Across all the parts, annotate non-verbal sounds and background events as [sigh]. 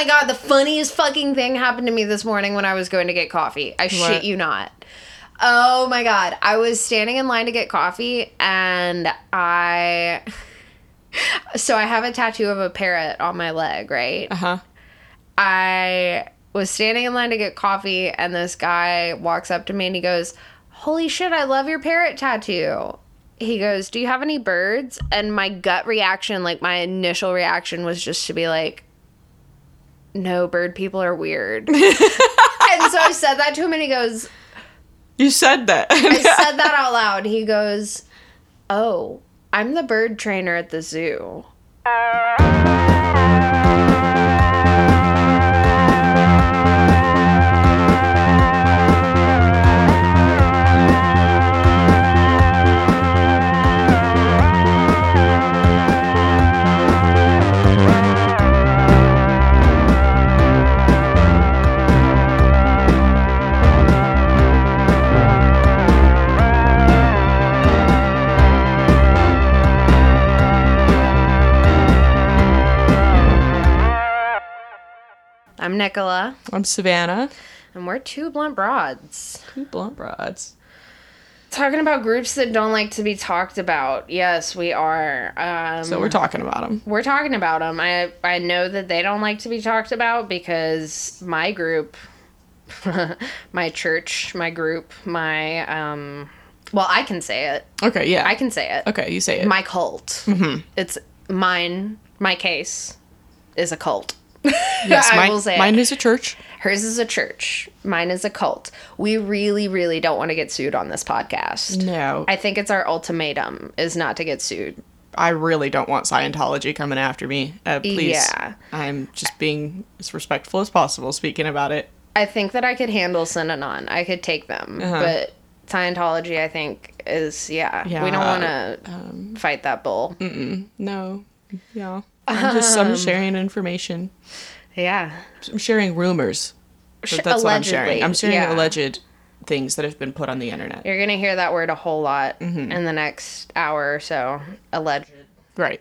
my god, the funniest fucking thing happened to me this morning when I was going to get coffee. I shit you not. Oh my god. I was standing in line to get coffee and I [laughs] so I have a tattoo of a parrot on my leg, right? Uh huh. I was standing in line to get coffee, and this guy walks up to me and he goes, Holy shit, I love your parrot tattoo. He goes, Do you have any birds? And my gut reaction, like my initial reaction, was just to be like, No, bird people are weird. [laughs] and so I said that to him, and he goes, You said that. I [laughs] said that out loud. He goes, Oh, I'm the bird trainer at the zoo. [laughs] I'm Nicola, I'm Savannah. and we're two blunt broads. Two blunt rods. Talking about groups that don't like to be talked about. Yes, we are. Um, So we're talking about them. we're talking about them. I I know that they don't like to be talked about because my group, [laughs] my church, my group, my um, well, I can say it. Okay, yeah. I can say it. okay, you say it. My cult. It's mine. My case is a cult. [laughs] yes, I mine, will say mine is a church. Hers is a church. Mine is a cult. We really, really don't want to get sued on this podcast. No, I, think it's our ultimatum is not to get sued. I really don't want Scientology coming after me. Uh, please. Yeah. I'm just being as respectful as possible speaking about it. I think that I could handle Synanon. I could take them, Uh-huh. but Scientology, I think, is yeah. Yeah, we don't want to um, fight that bull. No. Yeah. I'm just I'm Um, sharing information. Yeah, I'm sharing rumors. But that's what I'm sharing. I'm sharing yeah. alleged things that have been put on the internet. you're gonna hear that word a whole lot Mm-hmm. in the next hour or so. Alleged. Right.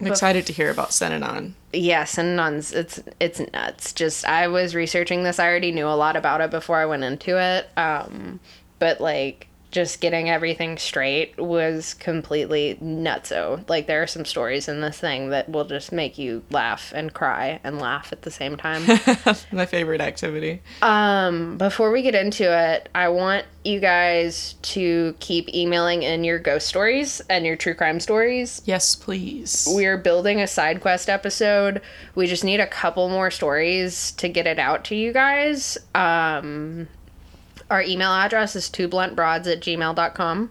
I'm excited to hear about Synanon. Yeah, Synanon's it's it's nuts. Just I was researching this. I already knew a lot about it before I went into it. Um, but like just getting everything straight was completely nutso. Like there are some stories in this thing that will just make you laugh and cry and laugh at the same time. [laughs] My favorite activity. um, before we get into it, I want you guys to keep emailing in your ghost stories and your true crime stories Yes, please. we're building a side quest episode. We just need a couple more stories to get it out to you guys. Um, our email address is twobluntbroads at gmail.com.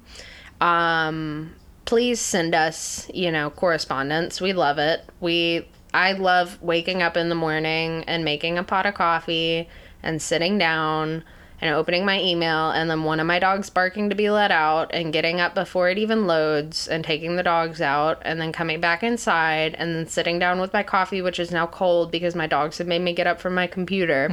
Um, please send us, you know, correspondence. We love it. We I love waking up in the morning and making a pot of coffee and sitting down and opening my email and then one of my dogs barking to be let out and getting up before it even loads and taking the dogs out and then coming back inside and then sitting down with my coffee which is now cold because my dogs have made me get up from my computer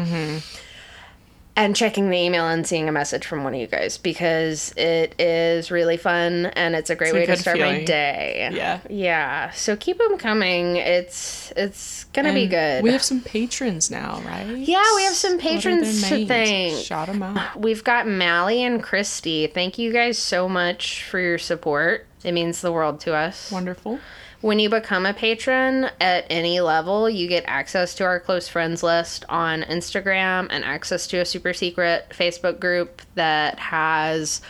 and checking the email and seeing a message from one of you guys because it is really fun and it's a great a way to good start my day. Yeah. Yeah. So keep them coming. It's it's gonna be good. We have some patrons now, right? Yeah, we have some What are their patrons to thank. Shout them out. We've got Mally and Christy. Thank you guys so much for your support. It means the world to us. Wonderful. When you become a patron at any level, you get access to our close friends list on Instagram and access to a super secret Facebook group that has,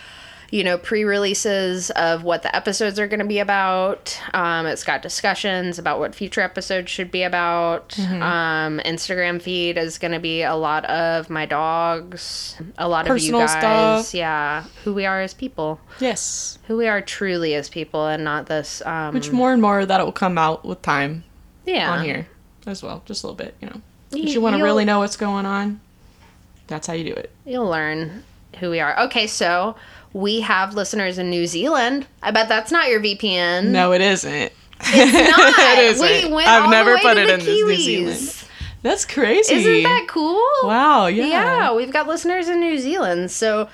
you know, pre releases of what the episodes are going to be about. Um, it's got discussions about what future episodes should be about. Um, Instagram feed is going to be a lot of my dogs, a lot Personal of you guys. stuff. Yeah, who we are as people, Yes. who we are truly as people, and not this. Um, Which more and more that will come out with time yeah. on here as well. Just a little bit, you know. If you want to really know what's going on, that's how you do it. You'll learn who we are. Okay, so we have listeners in New Zealand. I bet that's not your VPN. No, it isn't. it's [laughs] not. it isn't. We went I've all never the way put to it the in New Kiwis. Zealand. That's crazy. Isn't that cool? Wow, yeah. Yeah, we've got listeners in New Zealand. So,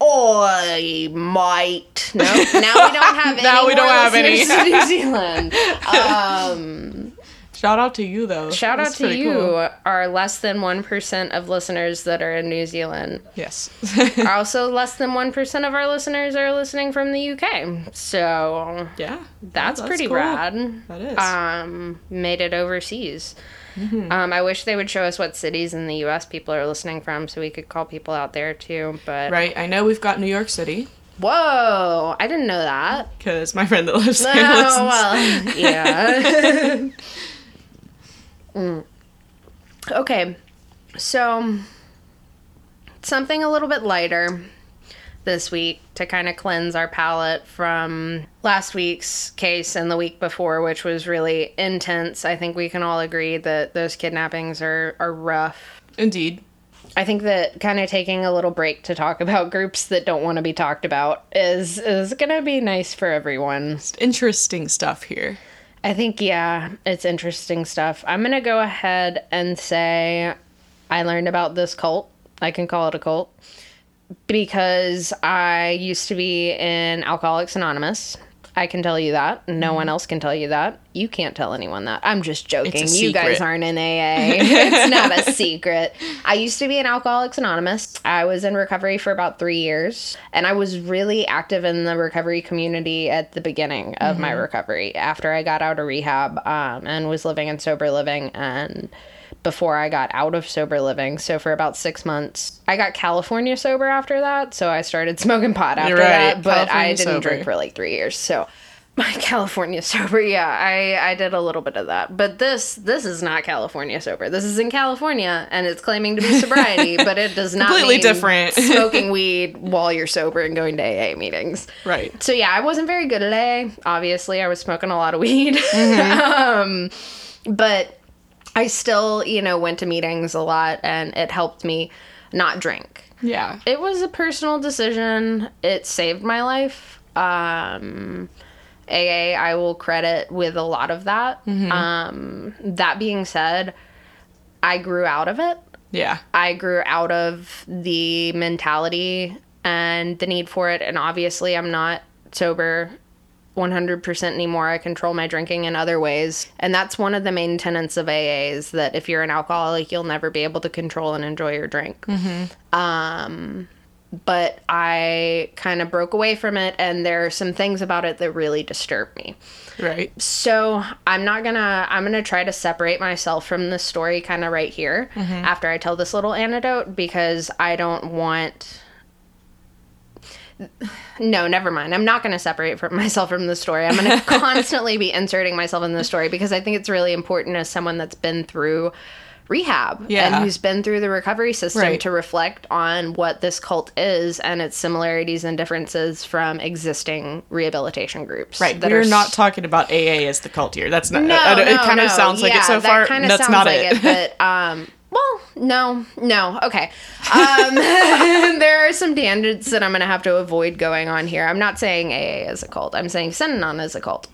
I might. No, now we don't [laughs] have any. Now we don't have any. in New [laughs] Zealand. Um, Shout out to you though. Shout out to you, cool. our less than 1% of listeners that are in New Zealand. Yes. [laughs] also, less than 1% of our listeners are listening from the UK. So yeah. that's, that's pretty cool. rad. That is. Um, made it overseas. Mm-hmm. Um, I wish they would show us what cities in the US people are listening from so we could call people out there too. But right. I know we've got New York City whoa, I didn't know that. because my friend that lives there Oh, listens. well, yeah. [laughs] [laughs] Mm. Okay, so something a little bit lighter this week to kind of cleanse our palate from last week's case and the week before, which was really intense. I think we can all agree that those kidnappings are, are rough. Indeed. I think that kind of taking a little break to talk about [laughs] groups that don't want to be talked about is is going to be nice for everyone. It's interesting stuff here. I think, yeah, it's interesting stuff. I'm going to go ahead and say I learned about this cult. I can call it a cult because I used to be in Alcoholics Anonymous. I can tell you that. No one else can tell you that. You can't tell anyone that. I'm just joking. You guys aren't in AA. [laughs] it's not a secret. I used to be an Alcoholics Anonymous. I was in recovery for about three years, and I was really active in the recovery community at the beginning of my recovery after I got out of rehab um, and was living in sober living and before I got out of sober living. So for about six months, I got California sober after that. So I started [laughs] smoking pot after right, that, but I didn't sober. drink for like three years. So my [laughs] California sober, yeah, I I did a little bit of that. But this this is not California sober. This is in California, and it's claiming to be [laughs] sobriety, but it does not Completely different. smoking weed while you're sober and going to AA meetings. Right. So yeah, I wasn't very good at AA. Obviously, I was smoking a lot of weed. um, but I still, you know, went to meetings a lot and it helped me not drink. Yeah. It was a personal decision. It saved my life. Um AA I will credit with a lot of that. Um that being said, I grew out of it. Yeah. I grew out of the mentality and the need for it. And obviously, I'm not sober 100% anymore. I control my drinking in other ways. And that's one of the main tenets of AA is that if you're an alcoholic, you'll never be able to control and enjoy your drink. Um, but I kind of broke away from it, and there are some things about it that really disturb me. Right. So I'm not gonna. I'm gonna try to separate myself from this story, kind of right here, after I tell this little anecdote, because I don't want. No, never mind. I'm not going to separate from myself from the story. I'm going [laughs] to constantly be inserting myself in the story because I think it's really important as someone that's been through rehab and who's been through the recovery system Right. to reflect on what this cult is and its similarities and differences from existing rehabilitation groups. Right. that We're are not talking about AA as the cult here. That's not. no, no, it kind no. of sounds like yeah, it so far. That's sounds not like it. But um, well, no, no. Okay. Um, [laughs] there are some tangents that I'm gonna have to avoid going on here. I'm not saying AA is a cult. I'm saying Synanon is a cult.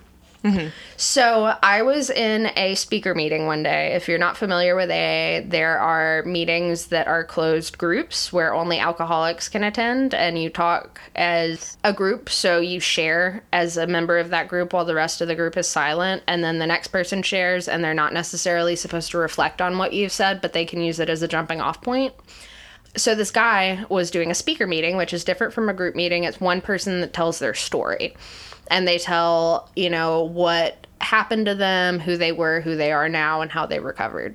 Mm-hmm. So I was in a speaker meeting one day. If you're not familiar with AA, there are meetings that are closed groups where only alcoholics can attend and you talk as a group. So you share as a member of that group while the rest of the group is silent. And then the next person shares and they're not necessarily supposed to reflect on what you've said, but they can use it as a jumping off point so this guy was doing a speaker meeting which is different from a group meeting it's one person that tells their story and they tell you know what happened to them who they were who they are now and how they recovered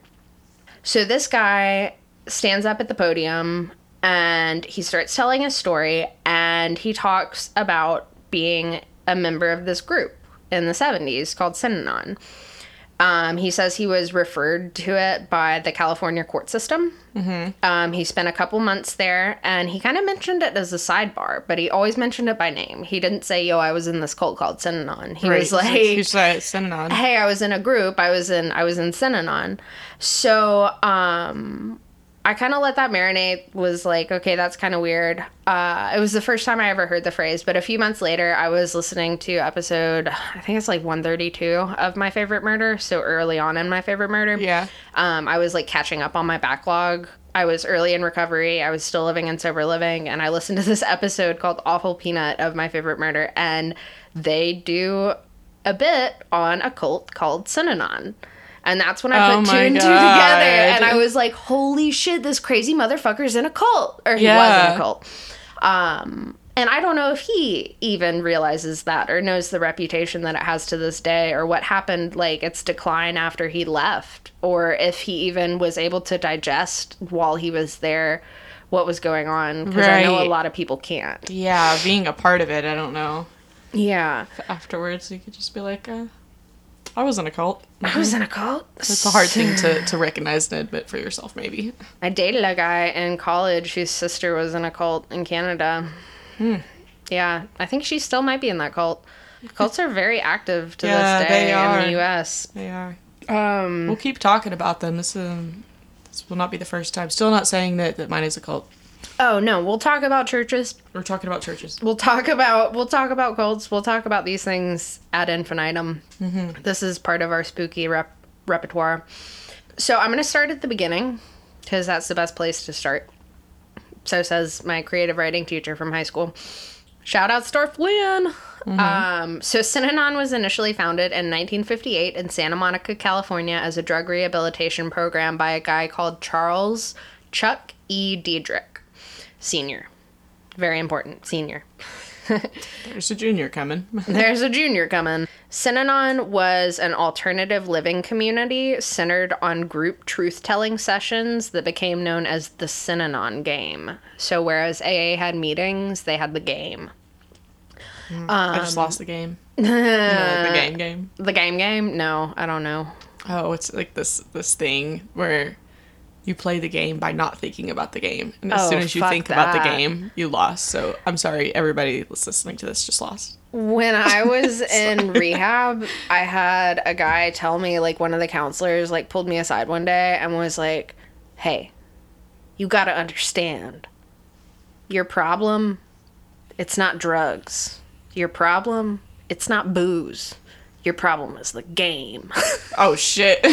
so this guy stands up at the podium and he starts telling his story and he talks about being a member of this group in the 70s called Synanon. Um, he says he was referred to it by the California court system. Mm-hmm. Um, he spent a couple months there, and he kind of mentioned it as a sidebar, but he always mentioned it by name. He didn't say, "Yo, I was in this cult called Synanon." He was like, He's like Synanon. hey i was in a group i was in i was in synanon so um i kind of let that marinate was like okay that's kind of weird uh it was the first time i ever heard the phrase but a few months later i was listening to episode i think it's like 132 of my favorite murder so early on in my favorite murder Yeah. um, I was like catching up on my backlog. I was early in recovery. I was still living in sober living, and I listened to this [laughs] episode called "Awful Peanut" of My Favorite Murder, and they do a bit on a cult called Synanon. And that's when I Oh put two my and two together. And I was like, holy shit, this crazy motherfucker's in a cult. Or he was in Yeah. a cult. Um, and I don't know if he even realizes that or knows the reputation that it has to this day or what happened, like its decline after he left, or if he even was able to digest while he was there what was going on. Because I know a lot of people can't. Yeah, being a part of it, I don't know. Yeah. Afterwards, you could just be like, uh, I was in a cult. I was in a cult. It's a hard thing to, to recognize and admit for yourself, maybe. I dated a guy in college whose sister was in a cult in Canada. Hmm. Yeah, I think she still might be in that cult. Cults are very active to Yeah, this day in the U.S. They are. Um, We'll keep talking about them. This um, this will not be the first time. Still not saying that, that mine is a cult. Oh no, we'll talk about churches. We're talking about churches. We'll talk about we'll talk about cults. We'll talk about these things ad infinitum. Mm-hmm. This is part of our spooky rep- repertoire. So I'm gonna start at the beginning because that's the best place to start. So says my creative writing teacher from high school. Shout out Storf Lynn. Um, so Synanon was initially founded in 1958 in Santa Monica, California, as a drug rehabilitation program by a guy called Charles Chuck E. Dederich, Senior. Very important, senior. [laughs] There's a junior coming. [laughs] There's a junior coming. Synanon was an alternative living community centered on group truth telling sessions that became known as the Synanon game. So, whereas AA had meetings, they had the game. Hmm. I just um, lost the game. [laughs] You know, like the game game. The game game? No, I don't know. Oh, it's like this this thing where you play the game by not thinking about the game, and as Oh, soon as you think about the game, you lost. So I'm sorry, everybody that's listening to this just lost. When I [laughs] was in rehab, I had a guy tell me, like, one of the counselors, like, pulled me aside one day and was like, hey, you gotta understand. Your problem, it's not drugs. Your problem, it's not booze. Your problem is the game. [laughs] Oh shit! [laughs] [laughs] so,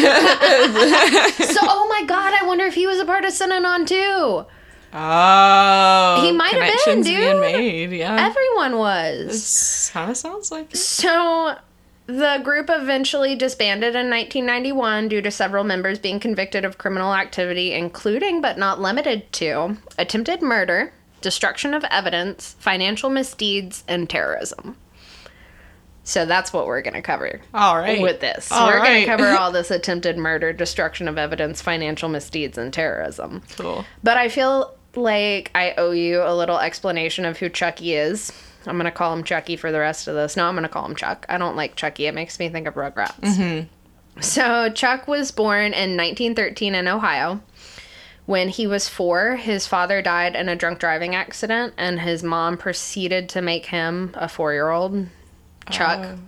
oh my god, I wonder if he was a part of Synanon too. oh, He might have been, dude. being made. Yeah, Everyone was. kind of sounds like it. So the group eventually disbanded in 1991 due to several members being convicted of criminal activity, including but not limited to attempted murder, destruction of evidence, financial misdeeds, and terrorism. So that's what we're going to cover All right. with this. All we're going to cover [laughs] all this attempted murder, destruction of evidence, financial misdeeds, and terrorism. cool. But I feel like I owe you a little explanation of who Chucky is. I'm gonna call him Chucky for the rest of this. No, I'm gonna call him Chuck. I don't like Chucky. It makes me think of Rugrats. Mm-hmm. So Chuck was born in 1913 in Ohio. When he was four, his father died in a drunk driving accident, and his mom proceeded to make him a four-year-old Chuck, Oh.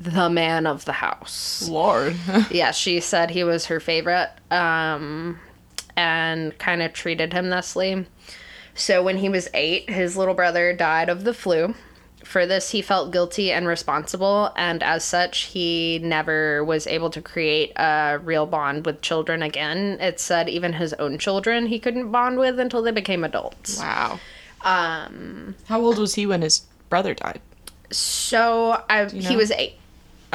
the man of the house Lord. [laughs] yeah, she said he was her favorite um, and kind of treated him thusly. So when he was eight, his little brother died of the flu. For this, he felt guilty and responsible, and as such, he never was able to create a real bond with children again. It said even his own children he couldn't bond with until they became adults. wow. Um. How old was he when his brother died? So I, he know? was eight.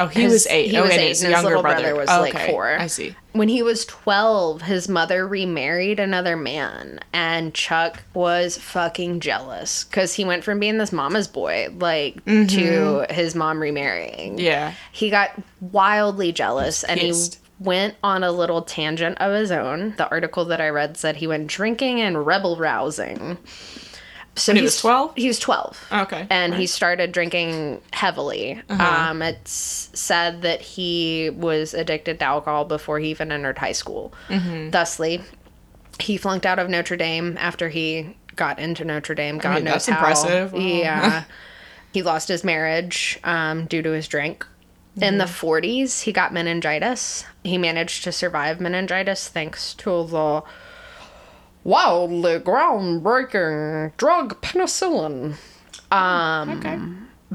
Oh, he His- was eight. he oh, was eight, his and his younger little brother, brother was, Oh, like, four. I see. When he was 12, his mother remarried another man, and Chuck was fucking jealous because he went from being this mama's boy, like, to mm-hmm. his mom remarrying. Yeah. He got wildly jealous and he went on a little tangent of his own. The article that I read said he went drinking and rebel rousing. So he was 12? He was 12 Okay. and he started drinking heavily. Um, it's said that he was addicted to alcohol before he even entered high school. Thusly, he flunked out of Notre Dame after he got into Notre Dame. God mean, knows that's how. impressive. Yeah, [laughs] he lost his marriage um, due to his drink. In the 40s, he got meningitis. He managed to survive meningitis thanks to the wildly groundbreaking drug penicillin. Um, okay.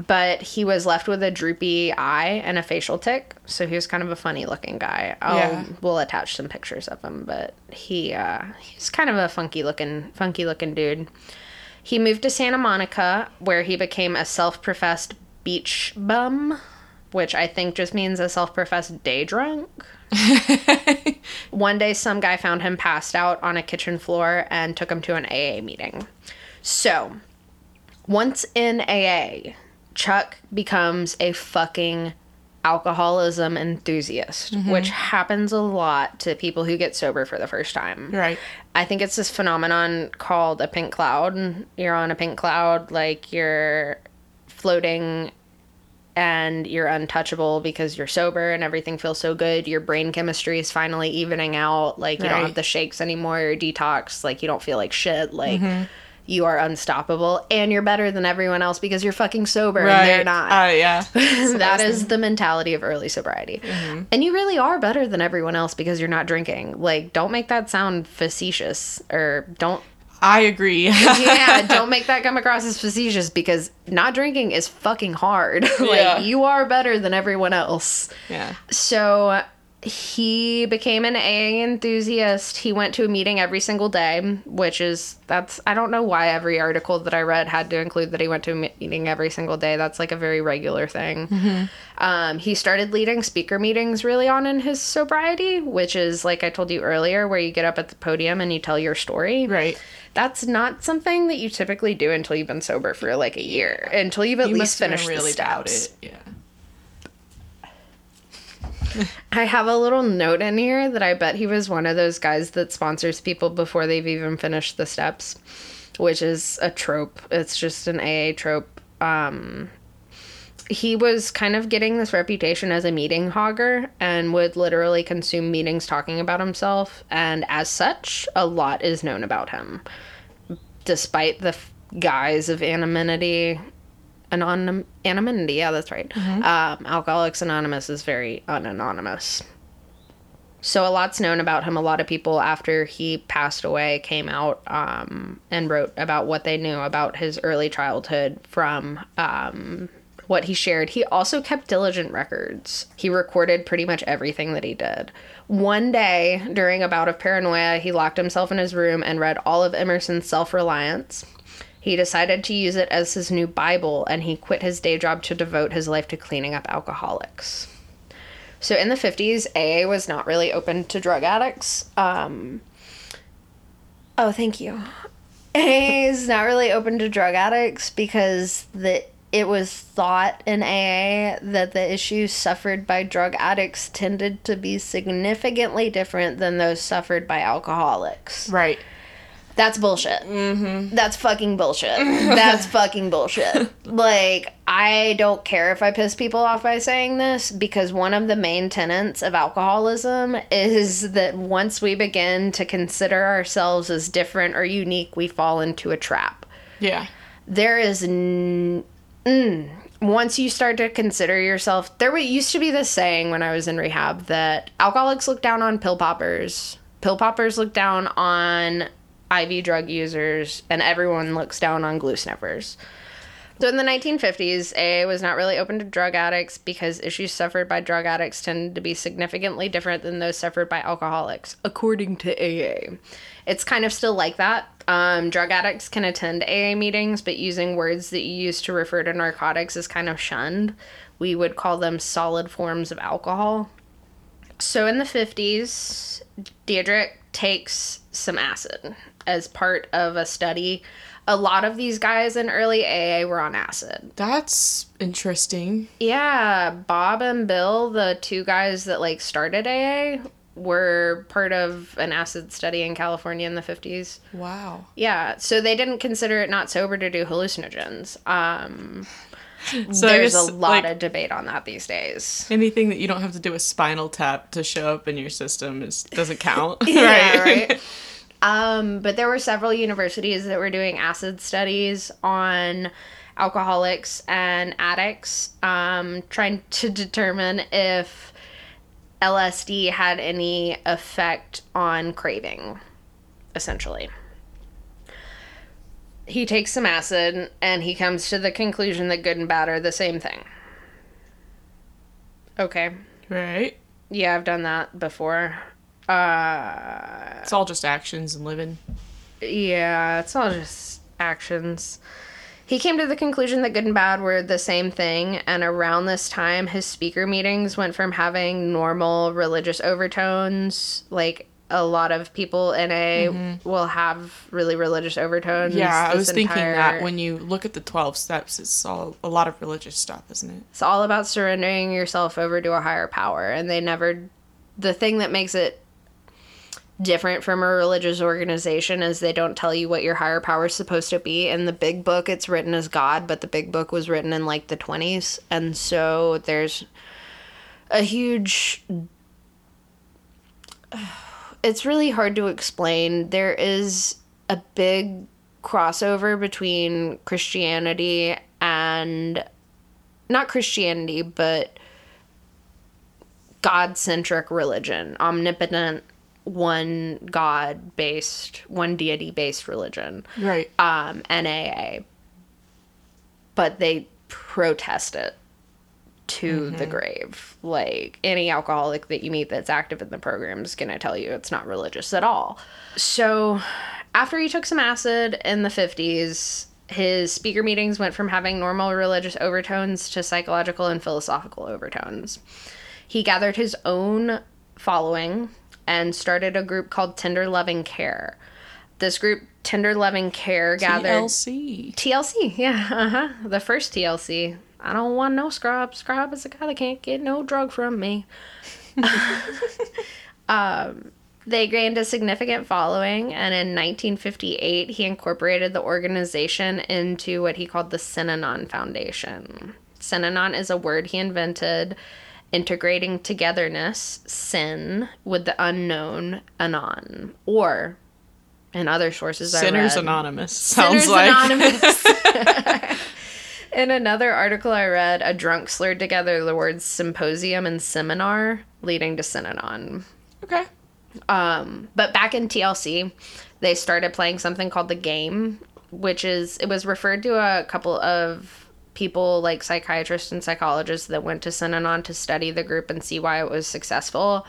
but he was left with a droopy eye and a facial tick, so he was kind of a funny looking guy. I'll, Yeah. We'll attach some pictures of him, but he uh, he's kind of a funky looking funky looking dude. He moved to Santa Monica, where he became a self professed beach bum. which I think just means a self professed day drunk. [laughs] One day, some guy found him passed out on a kitchen floor and took him to an AA meeting. So, once in AA, Chuck becomes a fucking alcoholism enthusiast, mm-hmm. which happens a lot to people who get sober for the first time. Right. I think it's this phenomenon called a pink cloud. You're on a pink cloud, like you're floating and you're untouchable because you're sober and everything feels so good. Your brain chemistry is finally evening out. Like you don't have the shakes anymore. You're detox. Like you don't feel like shit. Like you are unstoppable and you're better than everyone else because you're fucking sober Right. and they're not. Uh, yeah. [laughs] that is the mentality of early sobriety. And you really are better than everyone else because you're not drinking. Like, don't make that sound facetious or don't, I agree. [laughs] yeah, don't make that come across as facetious because not drinking is fucking hard. [laughs] like, Yeah. you are better than everyone else. yeah. So he became an AA enthusiast. He went to a meeting every single day, which is that's I don't know why every article that I read had to include that he went to a meeting every single day. That's like a very regular thing. Um, he started leading speaker meetings really on in his sobriety, which is like I told you earlier, where you get up at the podium and you tell your story. Right. That's not something that you typically do until you've been sober for like a year, until you've at You least finished really the steps. it. Yeah. [laughs] I have a little note in here that I bet he was one of those guys that sponsors people before they've even finished the steps, which is a trope. It's just an AA trope. Um, he was kind of getting this reputation as a meeting hogger and would literally consume meetings talking about himself. And as such, a lot is known about him. Despite the f- guise of anonymity anonym anonymity yeah that's right um, alcoholics anonymous is very unanonymous so a lot's known about him a lot of people after he passed away came out um, and wrote about what they knew about his early childhood from um, what he shared he also kept diligent records he recorded pretty much everything that he did one day during a bout of paranoia he locked himself in his room and read all of emerson's self-reliance he decided to use it as his new Bible and he quit his day job to devote his life to cleaning up alcoholics. So in the 50s, AA was not really open to drug addicts. Um, oh, thank you. AA is not really open to drug addicts because the it was thought in AA that the issues suffered by drug addicts tended to be significantly different than those suffered by alcoholics. Right. That's bullshit. Mm-hmm. That's fucking bullshit. [laughs] That's fucking bullshit. Like, I don't care if I piss people off by saying this because one of the main tenets of alcoholism is that once we begin to consider ourselves as different or unique, we fall into a trap. Yeah. There is. N- mm, once you start to consider yourself, there used to be this saying when I was in rehab that alcoholics look down on pill poppers, pill poppers look down on IV drug users, and everyone looks down on glue sniffers. So in the 1950s, AA was not really open to drug addicts because issues suffered by drug addicts tended to be significantly different than those suffered by alcoholics, according to AA. It's kind of still like that. Um, drug addicts can attend AA meetings, but using words that you use to refer to narcotics is kind of shunned. We would call them solid forms of alcohol. So in the 50s, Dederich takes some acid as part of a study. A lot of these guys in early AA were on acid. That's interesting. Yeah, Bob and Bill, the two guys that like started AA, were part of an acid study in California in the 50s. Wow. Yeah, so they didn't consider it not sober to do hallucinogens. Um [laughs] So there's guess, a lot like, of debate on that these days. anything that you don't have to do a spinal tap to show up in your system is doesn't count. [laughs] Yeah, right. [laughs] Um, but there were several universities that were doing acid studies on alcoholics and addicts, um, trying to determine if LSD had any effect on craving, essentially. He takes some acid and he comes to the conclusion that good and bad are the same thing. Okay. right. Yeah, I've done that before. Uh, It's all just actions and living. Yeah, it's all just actions. He came to the conclusion that good and bad were the same thing, and around this time, his speaker meetings went from having normal religious overtones, like a lot of people in A will have really religious overtones. Mm-hmm. Yeah, I was thinking that when you look at the 12 steps, it's all a lot of religious stuff, isn't it? It's all about surrendering yourself over to a higher power. And they never. The thing that makes it different from a religious organization is they don't tell you what your higher power is supposed to be. In the big book, it's written as God, but the big book was written in like the 20s. And so there's a huge. [sighs] It's really hard to explain. There is a big crossover between Christianity and not Christianity, but God centric religion, omnipotent, one God based, one deity based religion, Right. um, NAA. But they protest it to the grave. Like any alcoholic that you meet that's active in the program is going to tell you it's not religious at all. So after he took some acid in the 50s, his speaker meetings went from having normal religious overtones to psychological and philosophical overtones. He gathered his own following and started a group called Tender Loving Care. This group, Tender Loving Care, gathered TLC. TLC, yeah, uh huh. The first TLC. I don't want no scrub. Scrub is a guy that can't get no drug from me. [laughs] um, they gained a significant following, and in 1958, he incorporated the organization into what he called the Synanon Foundation. Synanon is a word he invented, integrating togetherness, sin, with the unknown, anon, or in other sources I Sinners Anonymous. [laughs] Sounds Sinners like. Anonymous. [laughs] [laughs] In another article I read, a drunk slurred together the words symposium and seminar, leading to Synanon. okay. Um, but back in TLC, they started playing something called the game, which is it was referred to a couple of people like psychiatrists and psychologists that went to Synanon to study the group and see why it was successful.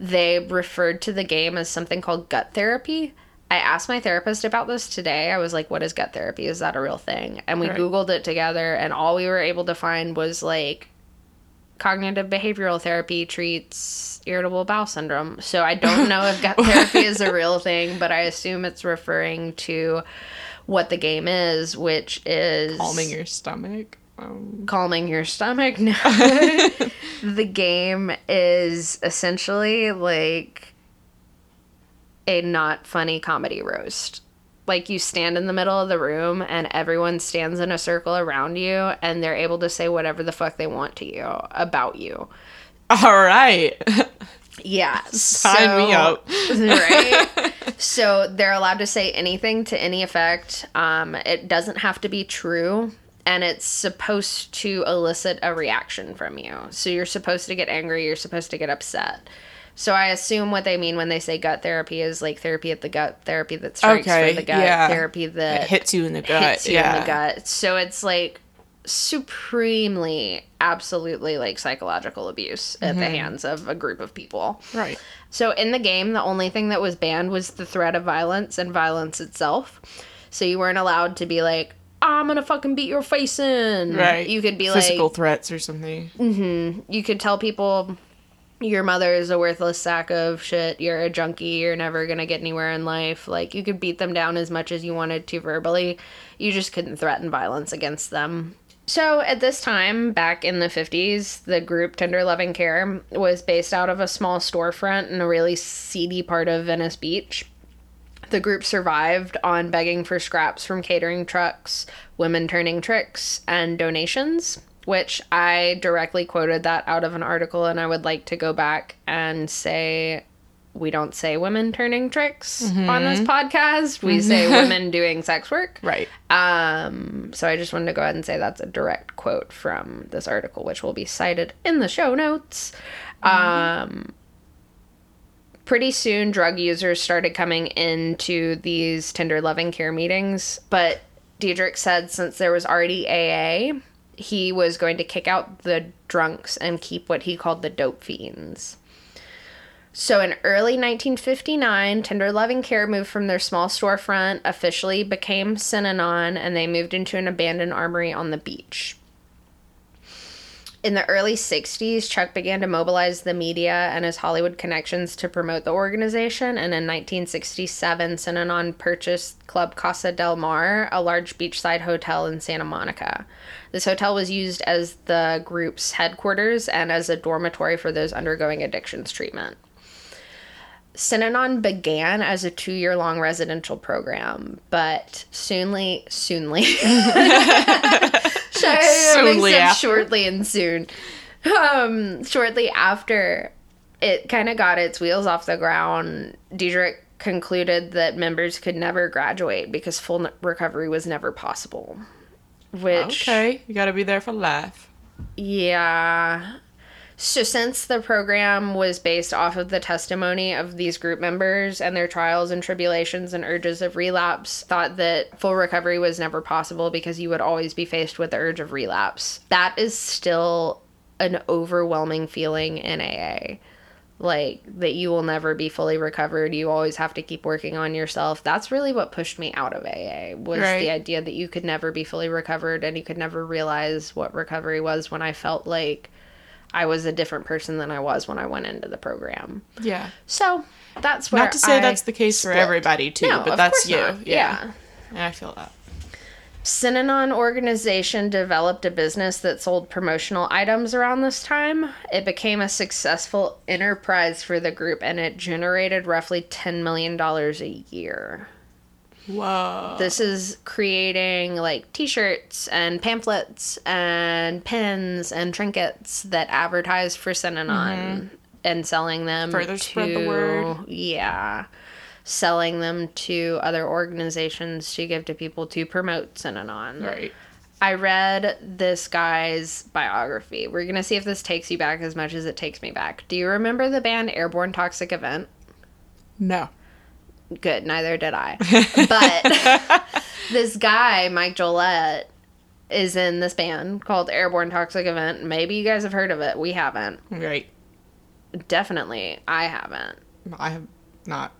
They referred to the game as something called gut therapy. I asked my therapist about this today. I was like, what is gut therapy? Is that a real thing? And we Right. Googled it together, and all we were able to find was like cognitive behavioral therapy treats irritable bowel syndrome. So I don't know if [laughs] gut therapy is a real thing, but I assume it's referring to what the game is, which is Calming your stomach. Um, calming your stomach. No. [laughs] the game is essentially like a not funny comedy roast. Like you stand in the middle of the room and everyone stands in a circle around you and they're able to say whatever the fuck they want to you about you. all right. [laughs] Yeah. Sign me so- up. right? [laughs] so they're allowed to say anything to any effect. Um, it doesn't have to be true. And it's supposed to elicit a reaction from you. So you're supposed to get angry, you're supposed to get upset. So I assume what they mean when they say gut therapy is like therapy at the gut, therapy that strikes Okay, for the gut, yeah. therapy that It hits you in the gut. hits you yeah. in the gut. So it's like supremely, absolutely like psychological abuse at Mm-hmm. the hands of a group of people. Right. So in the game, the only thing that was banned was the threat of violence and violence itself. So you weren't allowed to be like, I'm gonna fucking beat your face in. Right. You could be Physical like, physical threats or something. you could tell people your mother is a worthless sack of shit. You're a junkie. You're never going to get anywhere in life. Like, you could beat them down as much as you wanted to verbally. You just couldn't threaten violence against them. So, at this time, back in the 50s, the group Tender Loving Care was based out of a small storefront in a really seedy part of Venice Beach. The group survived on begging for scraps from catering trucks, women turning tricks, and donations, which I directly quoted that out of an article, and I would like to go back and say we don't say women turning tricks on this podcast. We say women doing sex work. [laughs] Right. Um, so I just wanted to go ahead and say that's a direct quote from this article, which will be cited in the show notes. Um, pretty soon, drug users started coming into these tender loving care meetings, but Dederich said since there was already AA, he was going to kick out the drunks and keep what he called the dope fiends. So in early 1959, Tender Loving Care moved from their small storefront, officially became Synanon, and they moved into an abandoned armory on the beach. In the early 60s, Chuck began to mobilize the media and his Hollywood connections to promote the organization. And in 1967, Synanon purchased Club Casa del Mar, a large beachside hotel in Santa Monica. This hotel was used as the group's headquarters and as a dormitory for those undergoing addictions treatment. Synanon began as a two year long residential program, but soonly, soonly, [laughs] Soonly after. shortly and soon, um, shortly after it kind of got its wheels off the ground, Dederich concluded that members could never graduate because full recovery was never possible. Which, Okay, you gotta be there for life. yeah. So, since the program was based off of the testimony of these group members and their trials and tribulations and urges of relapse, thought that full recovery was never possible because you would always be faced with the urge of relapse. That is still an overwhelming feeling in AA. Like, that you will never be fully recovered. You always have to keep working on yourself. That's really what pushed me out of AA, was Right. the idea that you could never be fully recovered and you could never realize what recovery was when I felt like I was a different person than I was when I went into the program. Yeah. So that's where Not to say I that's the case for everybody too, No, but that's you. not. Yeah. yeah. yeah. I feel that. Synanon organization developed a business that sold promotional items around this time. It became a successful enterprise for the group and it generated roughly $10 million a year. Whoa. This is creating like t shirts and pamphlets and pins and trinkets that advertise for Synanon and selling them Mm-hmm. Further to, spread the word. Yeah. Selling them to other organizations to give to people to promote Synanon. right. I read this guy's biography. We're going to see if this takes you back as much as it takes me back. Do you remember the band Airborne Toxic Event? No. Good, neither did I. [laughs] But [laughs] this guy, Mike Jollett, is in this band called Airborne Toxic Event. Maybe you guys have heard of it. We haven't. Right. Definitely, I haven't. I have not.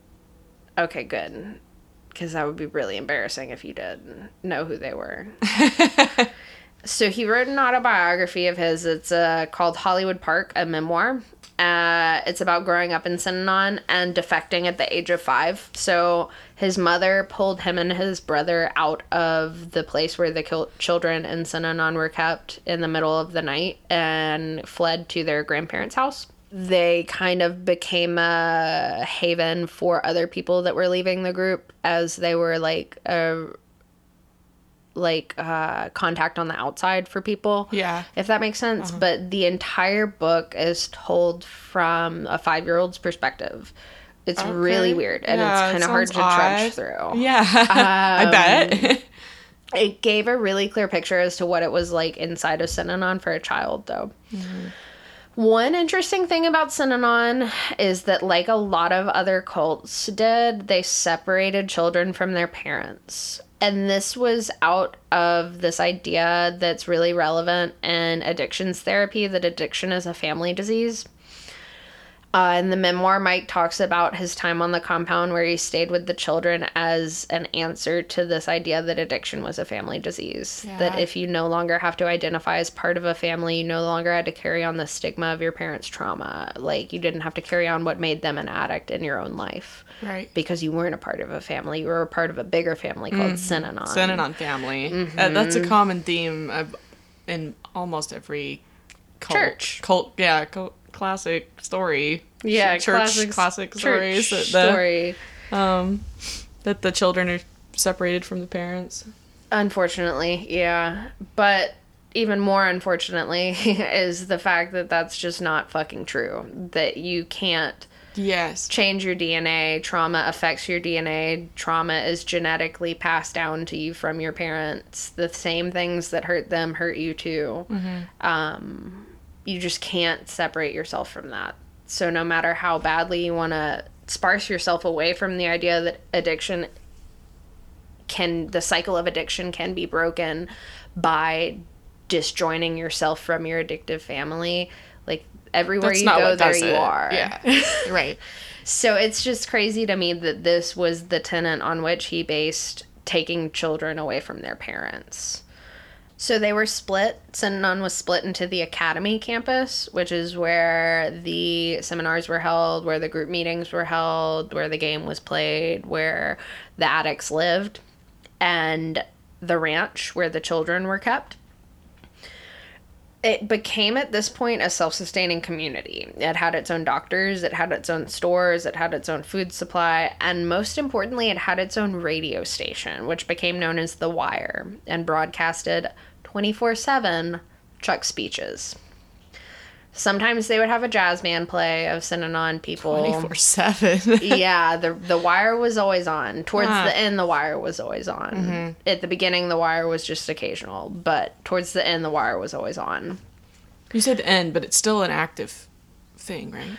Okay, good. Because that would be really embarrassing if you did know who they were. [laughs] so he wrote an autobiography of his. It's uh, called Hollywood Park, a memoir. Uh, it's about growing up in Synanon and defecting at the age of five. So his mother pulled him and his brother out of the place where the kil- children in Synanon were kept in the middle of the night and fled to their grandparents' house they kind of became a haven for other people that were leaving the group as they were like a like uh contact on the outside for people Yeah. if that makes sense uh-huh. but the entire book is told from a five-year-old's perspective it's really weird and Yeah, it's kind of hard to sounds trudge through Yeah. [laughs] I bet. Um, [laughs] it gave a really clear picture as to what it was like inside of Synanon for a child, though. Mm-hmm. One interesting thing about Synanon is that, like a lot of other cults did, they separated children from their parents. And this was out of this idea that's really relevant in addictions therapy that addiction is a family disease. Uh, in the memoir, Mike talks about his time on the compound where he stayed with the children as an answer to this idea that addiction was a family disease. That if you no longer have to identify as part of a family, you no longer had to carry on the stigma of your parents' trauma. Like, you didn't have to carry on what made them an addict in your own life right. because you weren't a part of a family. You were a part of a bigger family called Synanon. Synanon family. Mm-hmm. Uh, that's a common theme of, in almost every cult, Church. Cult, yeah, cult, classic story. Yeah, church classic- classic Church stories that the, story. um that the children are separated from the parents. Unfortunately, yeah. But even more unfortunately [laughs] is the fact that that's just not fucking true. That you can't Yes. change your DNA. Trauma affects your DNA. Trauma is genetically passed down to you from your parents. The same things that hurt them hurt you too. Um, you just can't separate yourself from that. So, no matter how badly you want to sparse yourself away from the idea that addiction can, the cycle of addiction can be broken by disjoining yourself from your addictive family, like Everywhere That's you go, there you it. are. Yeah. [laughs] right. So it's just crazy to me that this was the tenant on which he based taking children away from their parents. So they were split. Synanon was split into the academy campus, which is where the seminars were held, where the group meetings were held, where the game was played, where the addicts lived, and the ranch where the children were kept it became at this point a self-sustaining community. It had its own doctors, it had its own stores, it had its own food supply, and most importantly, it had its own radio station, which became known as The Wire and broadcasted 24/7 Chuck speeches. Sometimes they would have a jazz band play of Synanon people. 24 7. [laughs] yeah, the the wire was always on. Towards Huh. the end, the wire was always on. At the beginning, the wire was just occasional, but towards the end, the wire was always on. You said the end, but it's still an active thing, right?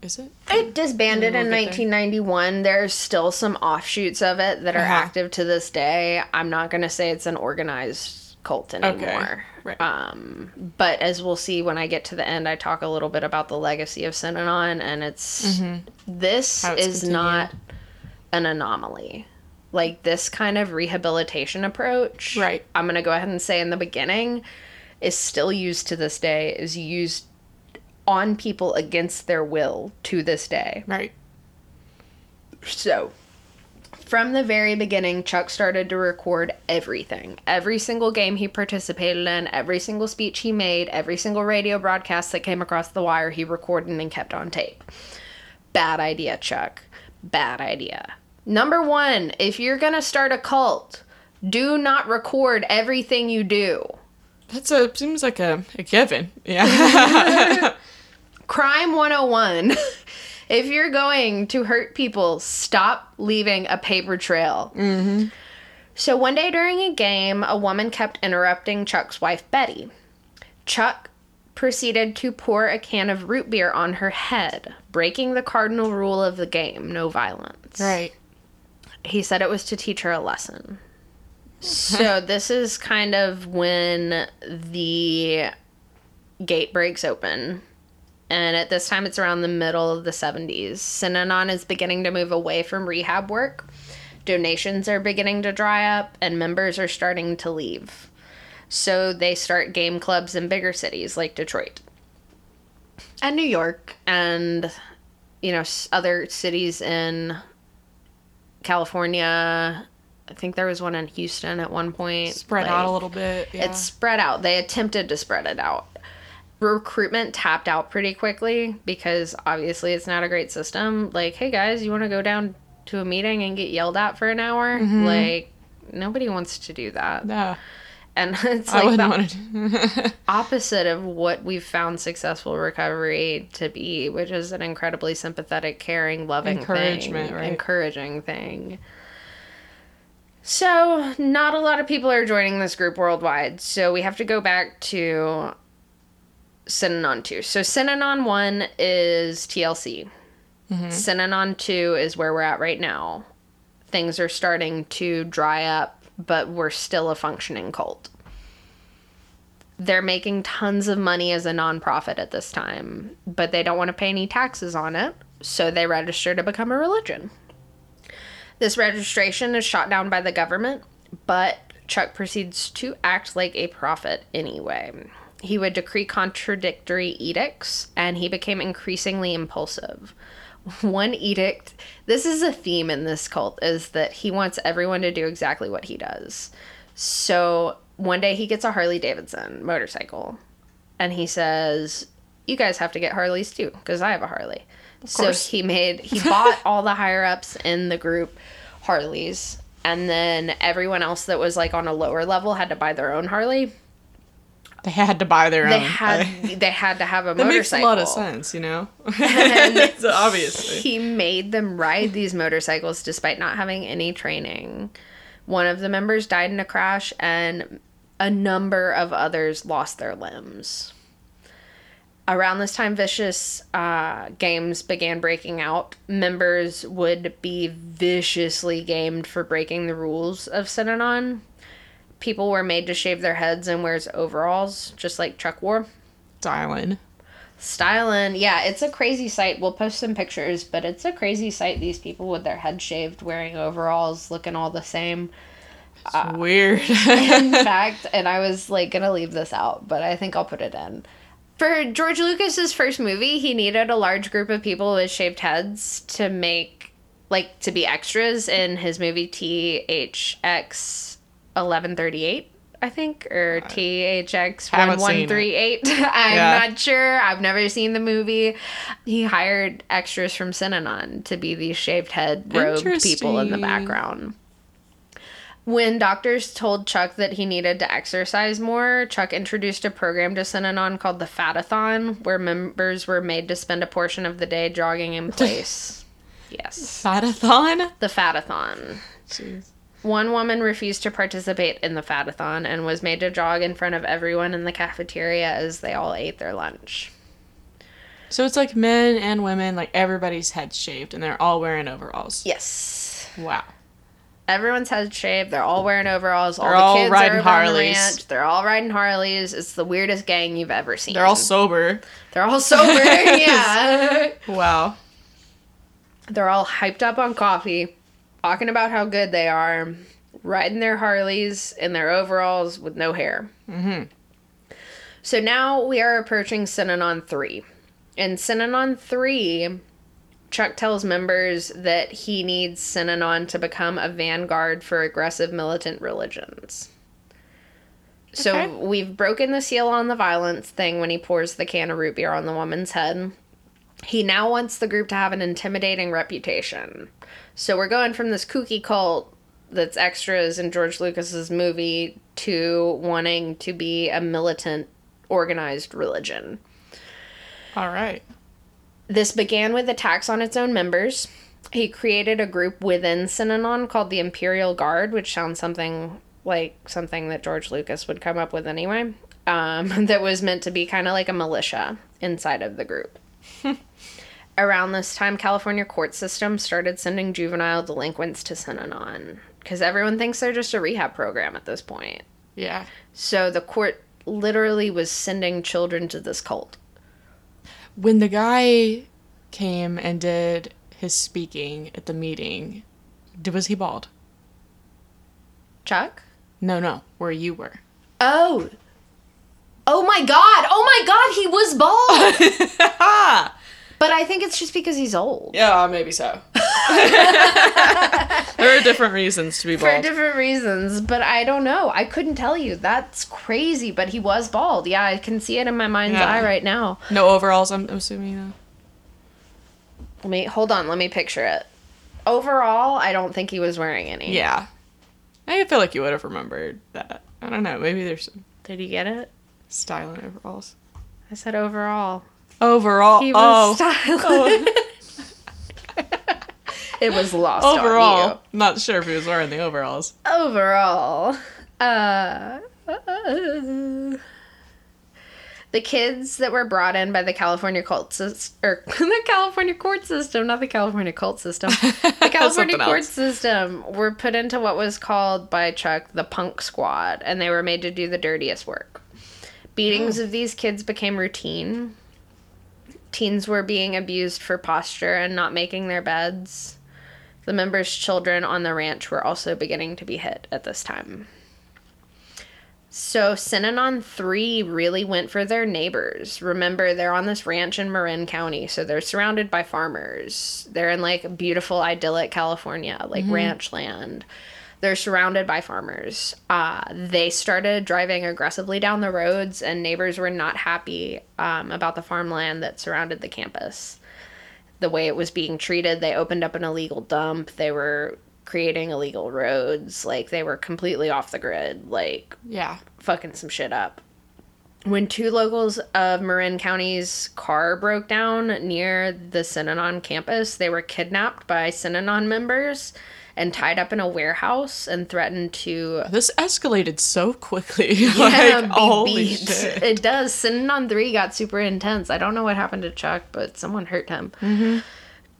Is it? It disbanded We'll in get there. 1991. There's still some offshoots of it that are Uh-huh. active to this day. I'm not going to say it's an organized cult anymore. right. Um, but as we'll see when I get to the end, I talk a little bit about the legacy of Synanon, and it's this Mm-hmm. How it's is continued. not an anomaly. Like this kind of rehabilitation approach, Right. I'm going to go ahead and say in the beginning, is still used to this day, is used on people against their will to this day. Right. So, from the very beginning, Chuck started to record everything. Every single game he participated in, every single speech he made, every single radio broadcast that came across the wire, he recorded and kept on tape. Bad idea, Chuck. Bad idea. Number one, if you're gonna start a cult, do not record everything you do. That's a, seems like a, a given. Yeah. [laughs] Crime 101. If you're going to hurt people, stop leaving a paper trail. Mm-hmm. So one day during a game, a woman kept interrupting Chuck's wife, Betty. Chuck proceeded to pour a can of root beer on her head, breaking the cardinal rule of the game no violence. right. He said it was to teach her a lesson. So [laughs] this is kind of when the gate breaks open. And at this time, it's around the middle of the 70s. Synanon is beginning to move away from rehab work. Donations are beginning to dry up, and members are starting to leave. So they start game clubs in bigger cities like Detroit and New York, and you know other cities in California. I think there was one in Houston at one point. Spread Like, out a little bit. Yeah. It's spread out. They attempted to spread it out. Recruitment tapped out pretty quickly because obviously it's not a great system. Like, hey guys, you want to go down to a meeting and get yelled at for an hour? Mm-hmm. Like, nobody wants to do that. yeah. And [laughs] it's like the want to do [laughs] opposite of what we've found successful recovery to be, which is an incredibly sympathetic, caring, loving Encouragement, thing, right. encouraging thing. So, not a lot of people are joining this group worldwide. So, we have to go back to Synanon 2. So, Synanon 1 is TLC. Mm-hmm. Synanon 2 is where we're at right now. Things are starting to dry up, but we're still a functioning cult they're making tons of money as a nonprofit at this time, but they don't want to pay any taxes on it, so they register to become a religion. This registration is shot down by the government, but Chuck proceeds to act like a prophet anyway. He would decree contradictory edicts, and he became increasingly impulsive. [laughs] One edict, this is a theme in this cult, is that he wants everyone to do exactly what he does. So one day he gets a Harley Davidson motorcycle and he says, You guys have to get Harleys too, because I have a Harley. So he made, he [laughs] bought all the higher ups in the group Harleys. And then everyone else that was like on a lower level had to buy their own Harley. They had to buy their They own. had [laughs] they had to have a that makes a lot of sense, you know? [laughs] [laughs] so obviously. He made them ride these motorcycles despite not having any training. One of the members died in a crash, and a number of others lost their limbs. Around this time, vicious uh, games began breaking out. Members would be viciously gamed for breaking the rules of Synanon. People were made to shave their heads and wears overalls, just like Chuck wore. Styling. Styling, yeah, it's a crazy sight. We'll post some pictures, but it's a crazy sight. These people with their head shaved, wearing overalls, looking all the same. It's uh, weird. [laughs] In [laughs] fact, and I was like gonna leave this out, but I think I'll put it in. For George Lucas's first movie, he needed a large group of people with shaved heads to make like to be extras in his movie THX 1138. I think, or THX Haven't seen it. 1138. [laughs] I'm Yeah. not sure. I've never seen the movie. He hired extras from Synanon to be these shaved head robed people in the background. When doctors told Chuck that he needed to exercise more, Chuck introduced a program to Synanon called the Fatathon, where members were made to spend a portion of the day jogging in [laughs] place. yes. Fatathon? The Fatathon. Jeez. One woman refused to participate in the Fatathon and was made to jog in front of everyone in the cafeteria as they all ate their lunch. So it's like men and women, like everybody's head shaved and they're all wearing overalls. Yes. Wow. Everyone's head shaved. They're all wearing overalls. All They're the all kids riding are the Harleys. ranch. They're all riding Harleys. It's the weirdest gang you've ever seen. They're all sober. They're all sober. [laughs] yeah. Wow. They're all hyped up on coffee, talking about how good they are, riding their Harleys in their overalls with no hair. Mm-hmm. So now we are approaching Synanon 3. In Synanon 3, Chuck tells members that he needs Synanon to become a vanguard for aggressive militant religions. So Okay. we've broken the seal on the violence thing when he pours the can of root beer on the woman's head. He now wants the group to have an intimidating reputation. So we're going from this kooky cult that's extras in George Lucas's movie to wanting to be a militant organized religion. All right. This began with attacks on its own members. He created a group within Synanon called the Imperial Guard, which sounds something like something that George Lucas would come up with anyway. Um, [laughs] that was meant to be kind of like a militia inside of the group. [laughs] Around this time, California court system started sending juvenile delinquents to Synanon because everyone thinks they're just a rehab program at this point. Yeah. So the court literally was sending children to this cult. When the guy came and did his speaking at the meeting, was he bald? Chuck? No, no, where you were. Oh. Oh my god. Oh my god, he was bald. [laughs] [laughs] but I think it's just because he's old. Yeah, maybe so. [laughs] there are different reasons to be bald. For different reasons, but I don't know. I couldn't tell you. That's crazy, but he was bald. Yeah, I can see it in my mind's Yeah. eye right now. no overalls, I'm assuming. Though. Let me hold on, let me picture it. Overall, I don't think he was wearing any. Yeah. I feel like you would have remembered that. I don't know. Maybe there's some Did you get it? styling overalls. I said overall. Overall. He oh. was styling. [laughs] it was lost overall. Not sure if he was wearing the overalls. overall uh, the kids that were brought in by the California cult system, or [laughs] the California court system, not the California cult system, [laughs] the California court else. system were put into what was called by Chuck the punk squad, and they were made to do the dirtiest work. Beatings of these kids became routine. Teens were being abused for posture and not making their beds. The members' children on the ranch were also beginning to be hit at this time. So Synanon 3 really went for their neighbors. Remember, they're on this ranch in Marin County, so they're surrounded by farmers. They're in like beautiful, idyllic California, like mm-hmm. ranch land. They're surrounded by farmers. Uh, they started driving aggressively down the roads, and neighbors were not happy um, about the farmland that surrounded the campus the way it was being treated. They opened up an illegal dump. They were creating illegal roads. Like they were completely off the grid, like Yeah. fucking some shit up. When two locals of Marin County's car broke down near the Synanon campus, they were kidnapped by Synanon members and tied up in a warehouse and threatened to This escalated so quickly. [laughs] [laughs] yeah, like, be holy beat. shit. It does. Synanon 3 got super intense. I don't know what happened to Chuck, but someone hurt him. Mm-hmm.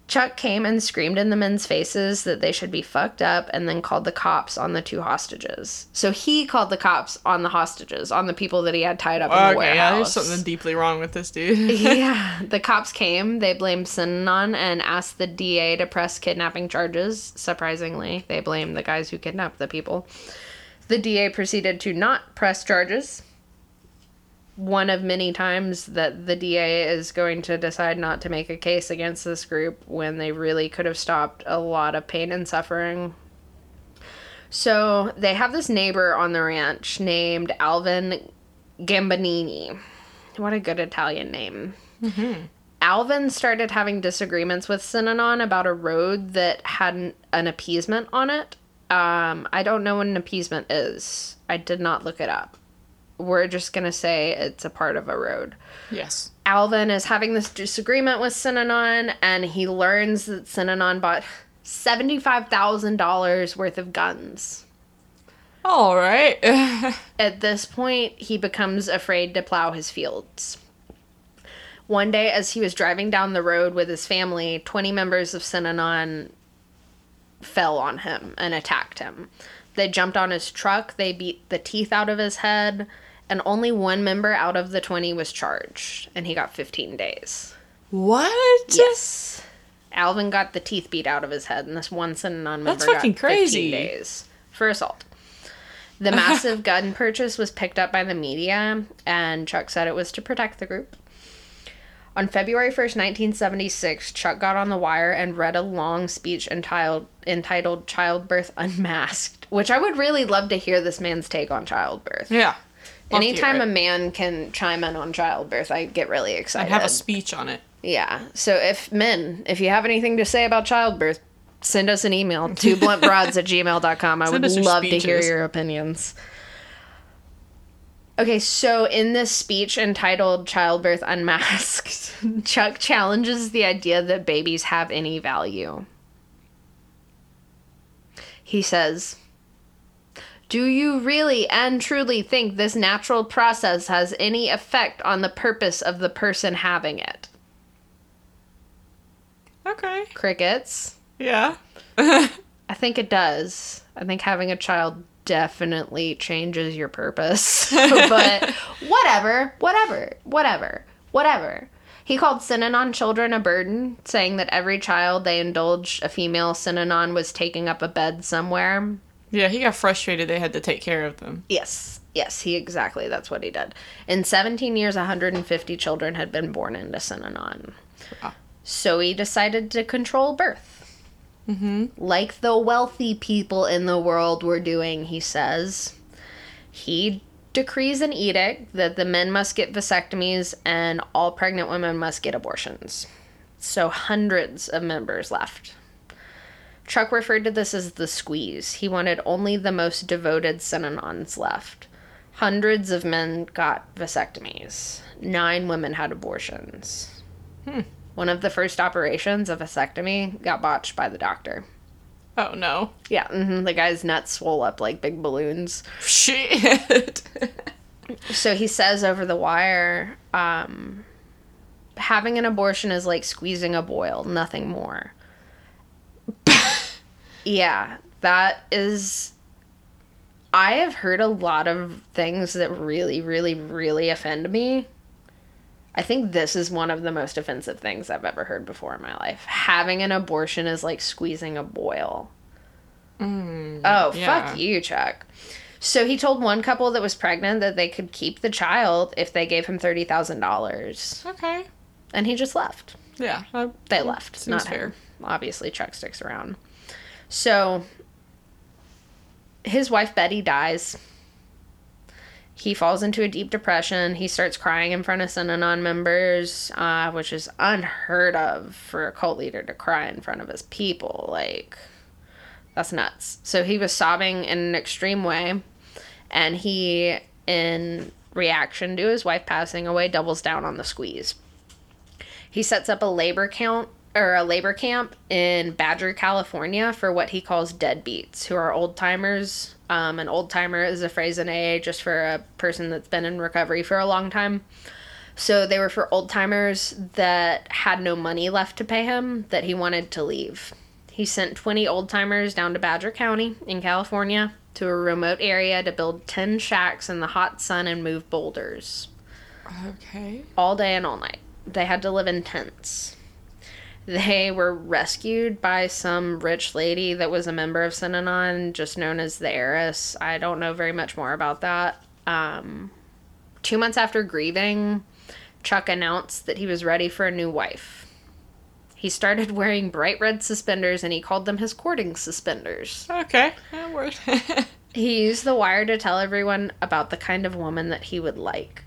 Chuck came and screamed in the men's faces that they should be fucked up and then called the cops on the two hostages. So he called the cops on the hostages, on the people that he had tied up in the warehouse. yeah, there's something deeply wrong with this dude. [laughs] yeah, [laughs] the cops came. They blamed Synanon and asked the DA to press kidnapping charges. Surprisingly, they blamed the guys who kidnapped the people. The DA proceeded to not press charges. One of many times that the DA is going to decide not to make a case against this group when they really could have stopped a lot of pain and suffering. So they have this neighbor on the ranch named Alvin Gambonini. What a good Italian name. Alvin started having disagreements with Synanon about a road that had an, an appeasement on it. Um, I don't know what an appeasement is. I did not look it up. We're just going to say it's a part of a road. yes. Alvin is having this disagreement with Synanon, and he learns that Synanon bought $75,000 worth of guns. All right. [laughs] At this point, he becomes afraid to plow his fields. One day, as he was driving down the road with his family, 20 members of Synanon fell on him and attacked him. They jumped on his truck, they beat the teeth out of his head, and only one member out of the 20 was charged, and he got 15 days. what? Yes. Alvin got the teeth beat out of his head, and this one Synanon member got fucking 15 crazy. days for assault. [laughs] The massive gun purchase was picked up by the media, and Chuck said it was to protect the group. On February 1st, 1976, Chuck got on the wire and read a long speech entitled, entitled Childbirth Unmasked, which I would really love to hear this man's take on childbirth. Yeah. Love Anytime a man can chime in on childbirth, I get really excited. I'd have a speech on it. Yeah. So if men, if you have anything to say about childbirth, send us an email [laughs] to bluntbroads at gmail.com. I would love to hear your opinions. Okay, so in this speech entitled Childbirth Unmasked, [laughs] Chuck challenges the idea that babies have any value. He says, Do you really and truly think this natural process has any effect on the purpose of the person having it? Okay. Crickets. Yeah. [laughs] I think it does. I think having a child definitely changes your purpose. [laughs] but whatever, whatever, whatever, whatever. He called Synanon children a burden, saying that every child they indulged a female Synanon was taking up a bed somewhere. Yeah, he got frustrated they had to take care of them. Yes, yes, he exactly that's what he did. In 17 years, 150 children had been born into Synanon. Wow. So he decided to control birth. Mm-hmm. Like the wealthy people in the world were doing, he says. He decrees an edict that the men must get vasectomies and all pregnant women must get abortions. So hundreds of members left. Chuck referred to this as the squeeze. He wanted only the most devoted Synanons left. Hundreds of men got vasectomies. Nine women had abortions. One of the first operations, a vasectomy, got botched by the doctor. Oh no. Yeah, hmm the guy's nuts swole up like big balloons. Shit. [laughs] So he says over the wire, um, having an abortion is like squeezing a boil, nothing more. Yeah, that is. I have heard a lot of things that really, really, really offend me. I think this is one of the most offensive things I've ever heard before in my life. Having an abortion is like squeezing a boil. Mm, Oh, yeah. fuck you, Chuck. So he told one couple that was pregnant that they could keep the child if they gave him $30,000. Okay. And he just left. Yeah. that They left. Seems not fair. him. Obviously, Chuck sticks around. So his wife Betty dies. He falls into a deep depression. He starts crying in front of Synanon members, uh, which is unheard of for a cult leader to cry in front of his people. Like, that's nuts. So he was sobbing in an extreme way, and he, in reaction to his wife passing away, doubles down on the squeeze. He sets up a labor count or a labor camp in Badger, California for what he calls deadbeats, who are old timers. Um, an old timer is a phrase in AA just for a person that's been in recovery for a long time. So they were for old timers that had no money left to pay him that he wanted to leave. He sent 20 old timers down to Badger County in California to a remote area to build 10 shacks in the hot sun and move boulders Okay. all day and all night. They had to live in tents. They were rescued by some rich lady that was a member of Synanon, just known as the heiress. I don't know very much more about that. Um, two months after grieving, Chuck announced that he was ready for a new wife. He started wearing bright red suspenders and he called them his courting suspenders. Okay. That worked. [laughs] He used the wire to tell everyone about the kind of woman that he would like.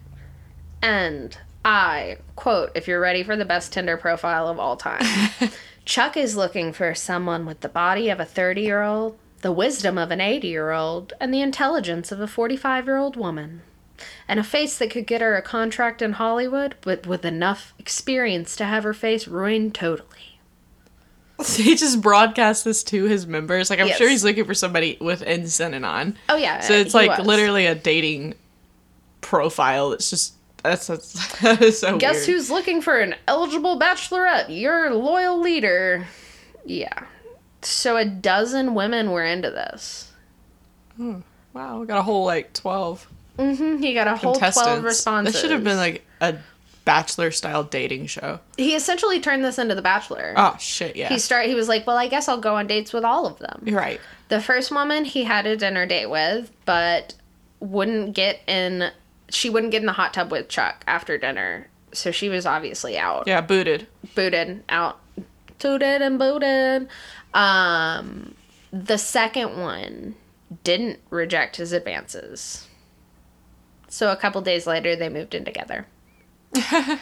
And I quote, if you're ready for the best Tinder profile of all time, [laughs] Chuck is looking for someone with the body of a 30 year old, the wisdom of an 80 year old, and the intelligence of a 45 year old woman. And a face that could get her a contract in Hollywood, but with enough experience to have her face ruined totally. [laughs] he just broadcast this to his members. Like I'm sure he's looking for somebody within Synanon. Oh, yeah. So it's like was. literally a dating profile. It's just that's, that's [laughs] that is so Guess weird. who's looking for an eligible bachelorette? Your loyal leader. Yeah. So a dozen women were into this. Wow, we got a whole like twelve Mm-hmm. He got a whole 12 responses. This should have been like a bachelor style dating show. He essentially turned this into The Bachelor. Oh shit, yeah. He start he was like, "Well, I guess I'll go on dates with all of them." You're right. The first woman he had a dinner date with, but wouldn't get in she wouldn't get in the hot tub with Chuck after dinner. So she was obviously out. Yeah, booted. booted out tooted and booted um the second one didn't reject his advances so a couple days later they moved in together [laughs]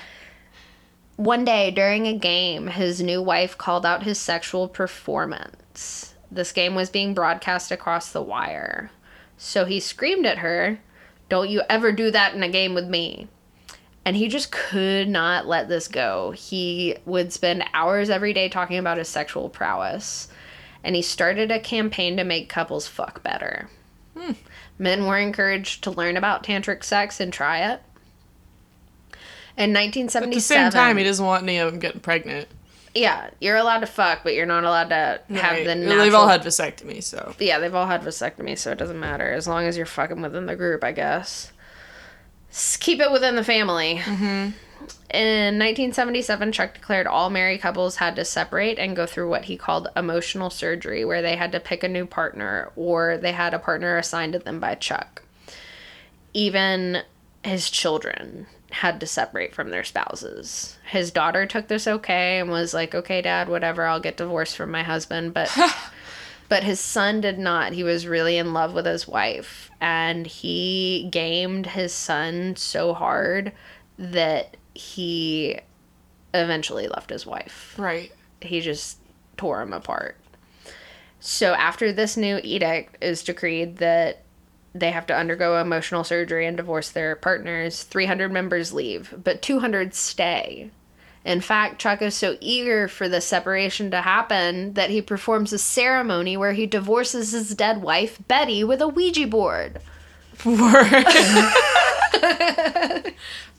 one day during a game his new wife called out his sexual performance this game was being broadcast across the wire so he screamed at her don't you ever do that in a game with me and he just could not let this go. He would spend hours every day talking about his sexual prowess. And he started a campaign to make couples fuck better. Hmm. Men were encouraged to learn about tantric sex and try it. In 1977. At the same time, he doesn't want any of them getting pregnant. Yeah, you're allowed to fuck, but you're not allowed to have Right. the natural. They've all had vasectomy, so yeah, they've all had vasectomy, so it doesn't matter as long as you're fucking within the group, I guess. S- keep it within the family. Mm-hmm. In 1977, Chuck declared all married couples had to separate and go through what he called emotional surgery, where they had to pick a new partner or they had a partner assigned to them by Chuck. Even his children had to separate from their spouses. His daughter took this okay and was like, "Okay, dad, whatever, I'll get divorced from my husband." But [laughs] but his son did not. He was really in love with his wife and he gamed his son so hard that he eventually left his wife. right. He just tore him apart. So after this new edict is decreed that they have to undergo emotional surgery and divorce their partners, 300 members leave, but 200 stay. In fact, Chuck is so eager for the separation to happen that he performs a ceremony where he divorces his dead wife, Betty, with a Ouija board. [laughs]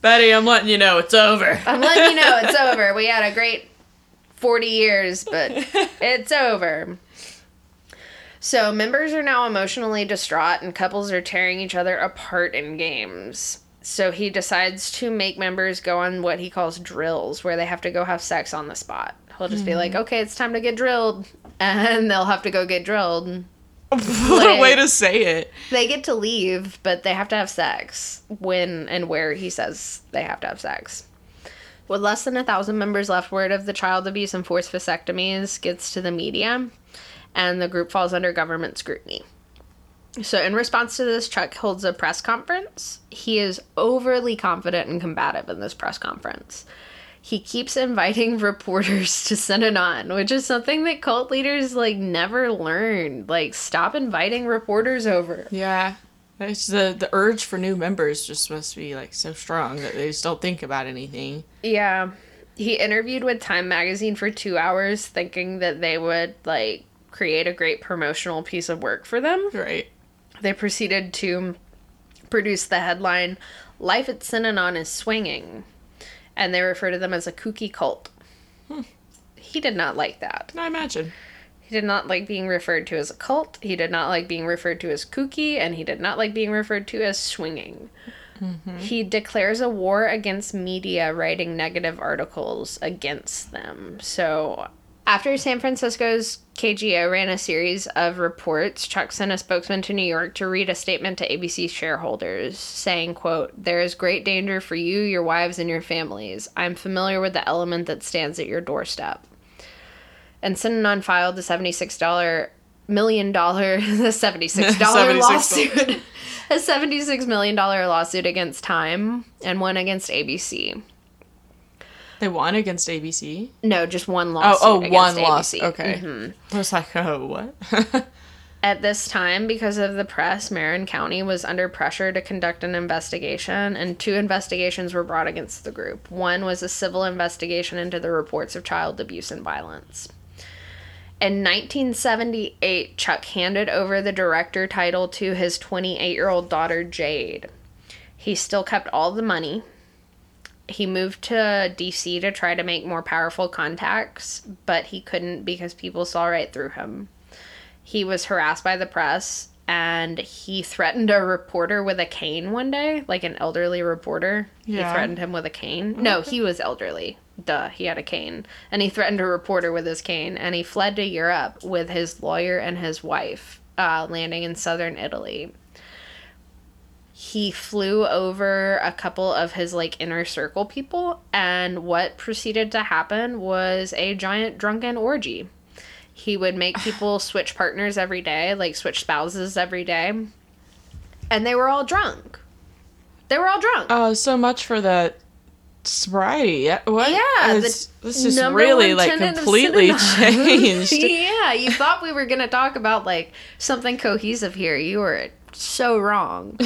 Betty, I'm letting you know it's over. I'm letting you know it's over. We had a great 40 years, but [laughs] it's over. So, members are now emotionally distraught and couples are tearing each other apart in games. So, he decides to make members go on what he calls drills, where they have to go have sex on the spot. He'll just be like, mm-hmm. okay, it's time to get drilled. [laughs] And they'll have to go get drilled. [laughs] what a way to say it. They get to leave, but they have to have sex when and where he says they have to have sex. With less than a thousand members left, word of the child abuse and forced vasectomies gets to the media, and the group falls under government scrutiny. So, in response to this, Chuck holds a press conference. He is overly confident and combative in this press conference. He keeps [laughs] inviting reporters to send it on, which is something that cult leaders like never learned. Like, stop inviting reporters over. Yeah. It's the the urge for new members just must be like so strong that they just don't think about anything. Yeah. He interviewed with Time Magazine for two hours, thinking that they would like create a great promotional piece of work for them. Right. They proceeded to produce the headline Life at Synanon is Swinging. and they refer to them as a kooky cult. Hmm. He did not like that. Can I imagine? He did not like being referred to as a cult. He did not like being referred to as kooky, and he did not like being referred to as swinging. Mm-hmm. He declares a war against media, writing negative articles against them. So, after San Francisco's KGO ran a series of reports, Chuck sent a spokesman to New York to read a statement to ABC shareholders saying, quote, There is great danger for you, your wives, and your families. I'm familiar with the element that stands at your doorstep and Synanon filed the seventy-six dollar million dollar [laughs] the seventy-six [laughs] dollar $76. lawsuit, [laughs] a seventy-six million dollar lawsuit against Time and one against ABC. They won against ABC. No, just one lawsuit. oh, against one ABC. loss. Okay. Mhm. I was like, oh, what? [laughs] At this time, because of the press, Marin County was under pressure to conduct an investigation, and two investigations were brought against the group. One was a civil investigation into the reports of child abuse and violence. In 1978, Chuck handed over the director title to his 28 year old daughter, Jade. He still kept all the money. He moved to DC to try to make more powerful contacts, but he couldn't because people saw right through him he was harassed by the press and he threatened a reporter with a cane one day, like an elderly reporter. Yeah. He threatened him with a cane. No, he was elderly. Duh, he had a cane. And he threatened a reporter with his cane and he fled to Europe with his lawyer and his wife, uh, landing in southern Italy. He flew over a couple of his like inner circle people, and what proceeded to happen was a giant drunken orgy. He would make [sighs] people switch partners every day, like switch spouses every day. And they were all drunk. They were all drunk. Oh, so much for the sobriety. Yeah, What? Yeah, It's- this is really like completely [laughs] changed. yeah, you thought we were going to talk about like something cohesive here. You were so wrong.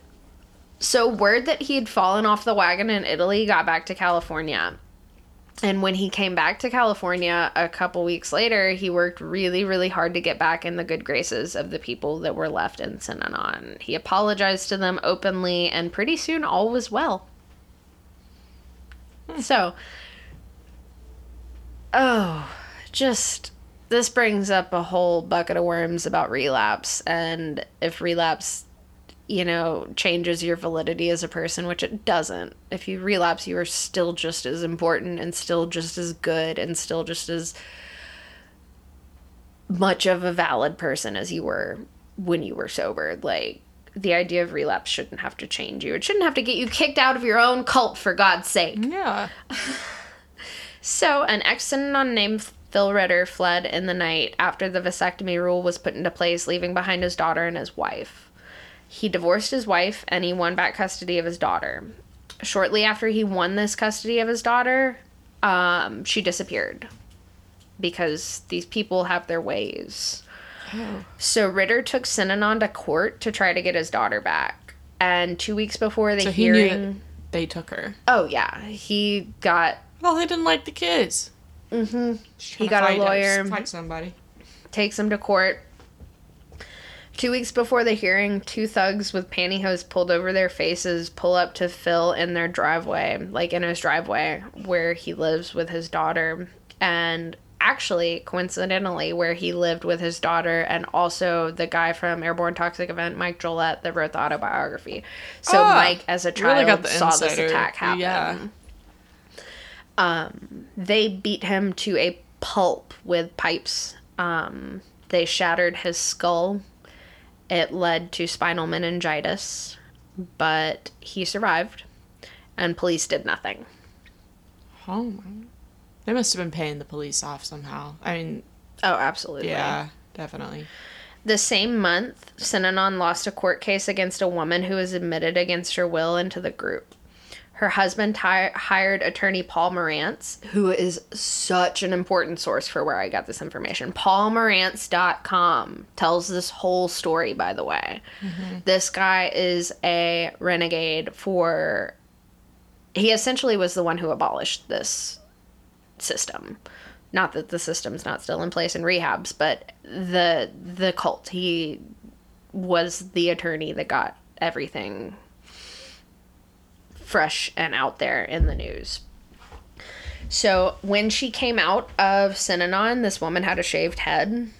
[laughs] so, word that he had fallen off the wagon in Italy got back to California. And when he came back to California a couple weeks later, he worked really, really hard to get back in the good graces of the people that were left in Synanon. He apologized to them openly, and pretty soon all was well. Hmm. So, oh, just this brings up a whole bucket of worms about relapse and if relapse you know changes your validity as a person which it doesn't if you relapse you are still just as important and still just as good and still just as much of a valid person as you were when you were sober. Like the idea of relapse shouldn't have to change you. It shouldn't have to get you kicked out of your own cult for god's sake. Yeah. [laughs] so, an ex Synanon named Phil Ritter fled in the night after the vasectomy rule was put into place, leaving behind his daughter and his wife. He divorced his wife and he won back custody of his daughter. Shortly after he won this custody of his daughter, um, she disappeared because these people have their ways. Oh. So Ritter took Synanon to court to try to get his daughter back. And two weeks before the So he knew hearing, that they took her. oh yeah, he got Well, they didn't like the kids. Hmm He got a us- lawyer. Fight somebody. takes him to court. Two weeks before the hearing, two thugs with pantyhose pulled over their faces pull up to Phil in their driveway, like in his driveway where he lives with his daughter. And actually, coincidentally, where he lived with his daughter and also the guy from Airborne Toxic Event, Mike Jollett, that wrote the autobiography. So Ah, Mike, as a really child, the saw this attack happen. Yeah. Um, they beat him to a pulp with pipes. Um, they shattered his skull. It led to spinal meningitis, but he survived, and police did nothing. Oh my. They must have been paying the police off somehow. I mean, Oh, absolutely. yeah, definitely. The same month, Synanon lost a court case against a woman who was admitted against her will into the group. Her husband hired attorney Paul Morantz, who is such an important source for where I got this information. PaulMorantz.com tells this whole story, by the way. Mm-hmm. This guy is a renegade for. He essentially was the one who abolished this system. Not that the system's not still in place in rehabs, but the the cult. He was the attorney that got everything fresh and out there in the news. So when she came out of Synanon, this woman had a shaved head.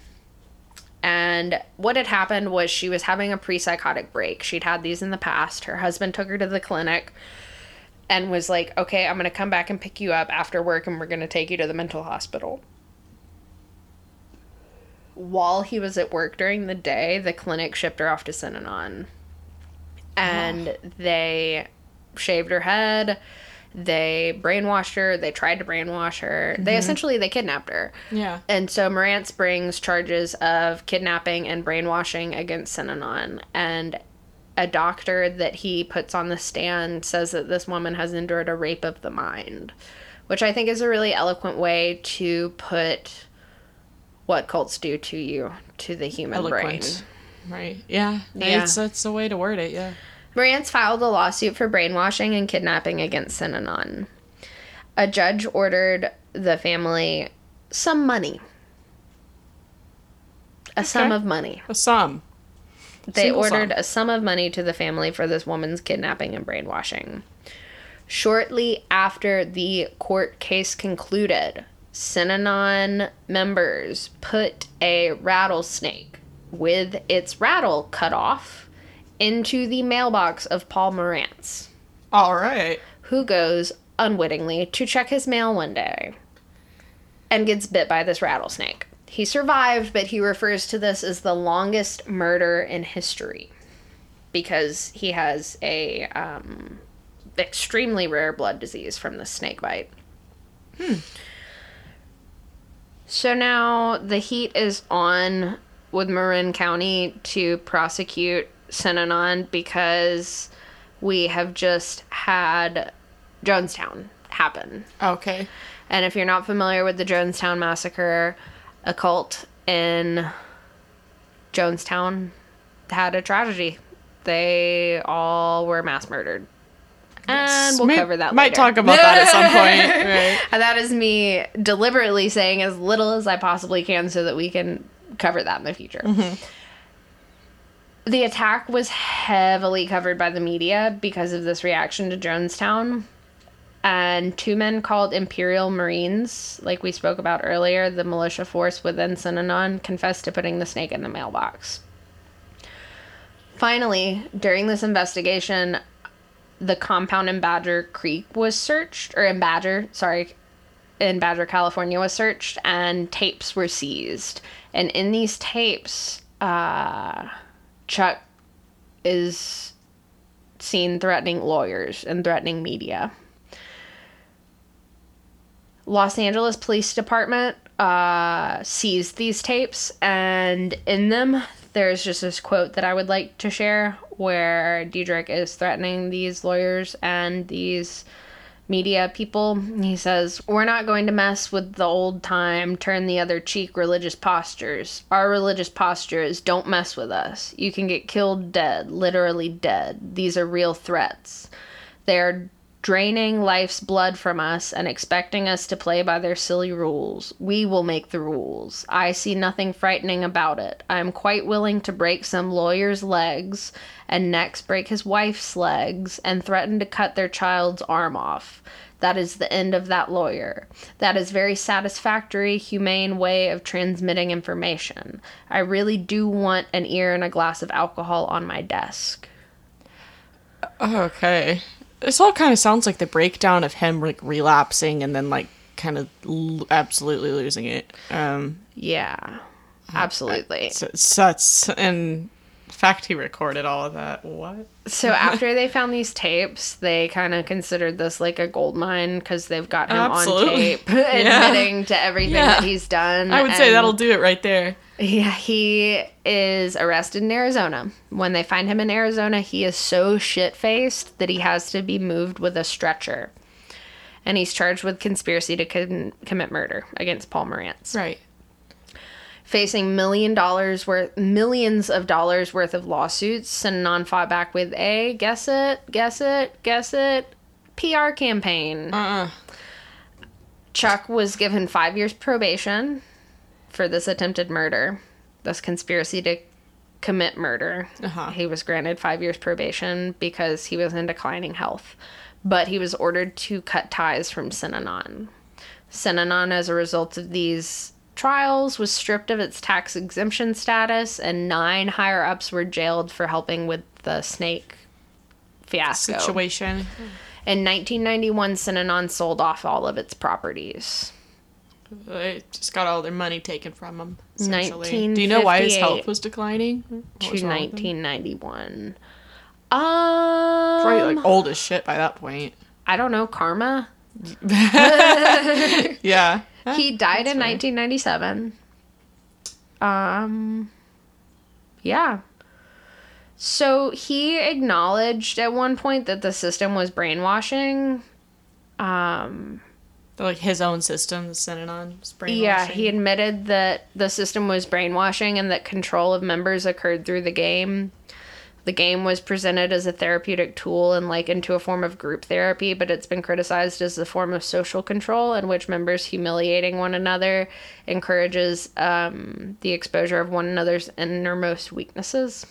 And what had happened was she was having a pre psychotic break. She'd had these in the past. Her husband took her to the clinic and was like, okay, I'm going to come back and pick you up after work and we're going to take you to the mental hospital. While he was at work during the day, the clinic shipped her off to Synanon. And they shaved her head they brainwashed her they tried to brainwash her they mm-hmm. essentially they kidnapped her Yeah. and so Morantz brings charges of kidnapping and brainwashing against Synanon. And a doctor that he puts on the stand says that this woman has endured a rape of the mind, which I think is a really eloquent way to put what cults do to you, to the human brain. Right. Yeah. Yeah. It's that's a way to word it. Yeah. Morantz filed a lawsuit for brainwashing and kidnapping against Synanon. A judge ordered the family some money. A sum of money. A sum. They Single ordered sum. a sum of money to the family for this woman's kidnapping and brainwashing. Shortly after the court case concluded, Synanon members put a rattlesnake with its rattle cut off into the mailbox of Paul Morantz, All right. who goes unwittingly to check his mail one day and gets bit by this rattlesnake. He survived, but he refers to this as the longest murder in history because he has a um, extremely rare blood disease from the snake bite. So now the heat is on with Marin County to prosecute Synanon because we have just had Jonestown happen. Okay. And if you're not familiar with the Jonestown Massacre, a cult in Jonestown had a tragedy. They all were mass murdered. And we'll May- cover that Might later. talk about that at some point. [laughs] Right. And that is me deliberately saying as little as I possibly can so that we can cover that in the future. Mm-hmm. The attack was heavily covered by the media because of this reaction to Jonestown. And two men called Imperial Marines, like we spoke about earlier, the militia force within Synanon, confessed to putting the snake in the mailbox. Finally, during this investigation, the compound in Badger Creek was searched, or in Badger, sorry, in Badger, California was searched, and tapes were seized. And in these tapes, uh, Chuck is seen threatening lawyers and threatening media. Los Angeles Police Department uh, seized these tapes, and in them, there's just this quote that I would like to share where Dederich is threatening these lawyers and these media people. He says, We're not going to mess with the old time, turn the other cheek religious postures. Our religious posture is don't mess with us. You can get killed dead, literally dead. These are real threats. They're draining life's blood from us and expecting us to play by their silly rules. We will make the rules. I see nothing frightening about it. I am quite willing to break some lawyer's legs and next break his wife's legs and threaten to cut their child's arm off. That is the end of that lawyer. That is very satisfactory, humane way of transmitting information. I really do want an ear and a glass of alcohol on my desk. Okay. This all kind of sounds like the breakdown of him like relapsing and then like kind of l- absolutely losing it. Um, Yeah. Absolutely. so, so that's and fact he recorded all of that. What? So [laughs] after they found these tapes, they kind of considered this like a gold mine because they've got him Absolutely. on tape [laughs] [laughs] admitting to everything Yeah. that he's done. I would say that'll do it right there. Yeah, he is arrested in Arizona. When they find him in Arizona, he is so shit faced that he has to be moved with a stretcher. And he's charged with conspiracy to con- commit murder against Paul Morantz. Right. Facing million dollars worth, millions of dollars worth of lawsuits, and non fought back with a guess it, guess it, guess it, PR campaign. Uh. Chuck was given five years probation for this attempted murder, this conspiracy to commit murder. Uh-huh. He was granted five years probation because he was in declining health. but he was ordered to cut ties from Synanon. Synanon, as a result of these trials, was stripped of its tax exemption status, and nine higher ups were jailed for helping with the snake fiasco. Situation. In 1991, Synanon sold off all of its properties. They just got all their money taken from them. Do you know why his health was declining? What To with him? 1991. Um, Probably like old as shit by that point. I don't know, karma. [laughs] Yeah. [laughs] He died in fair. 1997. Um, yeah. So he acknowledged at one point that the system was brainwashing. Um, like his own system, the Synanon yeah, he admitted that the system was brainwashing and that control of members occurred through the game. The game was presented as a therapeutic tool and likened to a form of group therapy, but it's been criticized as a form of social control in which members humiliating one another encourages um, the exposure of one another's innermost weaknesses.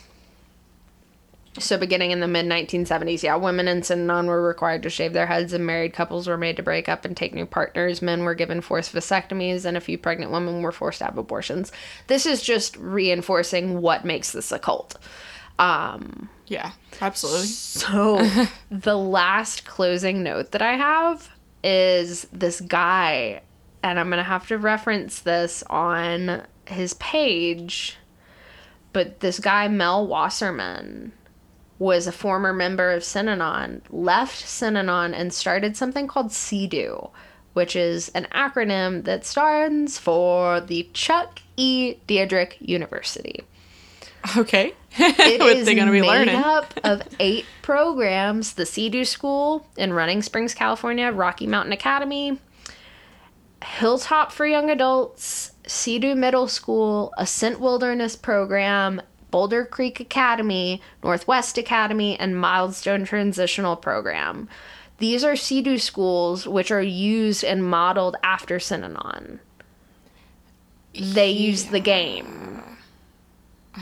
So, beginning in the mid 1970s, yeah, women in Synanon were required to shave their heads, and married couples were made to break up and take new partners. Men were given forced vasectomies, and a few pregnant women were forced to have abortions. This is just reinforcing what makes this a cult. Um, Yeah, absolutely. so, [laughs] the last closing note that I have is this guy, and I'm going to have to reference this on his page, but this guy, Mel Wasserman, was a former member of Synanon, left Synanon, and started something called CDU, which is an acronym that stands for the Chuck E. Dederich University. Okay. It [laughs] what is they gonna be made learning? up [laughs] of eight programs: the CEDU School in Running Springs, California, Rocky Mountain Academy, Hilltop for Young Adults, CEDU Middle School, Ascent Wilderness Program, Boulder Creek Academy, Northwest Academy, and Milestone Transitional Program. These are CEDU schools which are used and modeled after Synanon. They use the game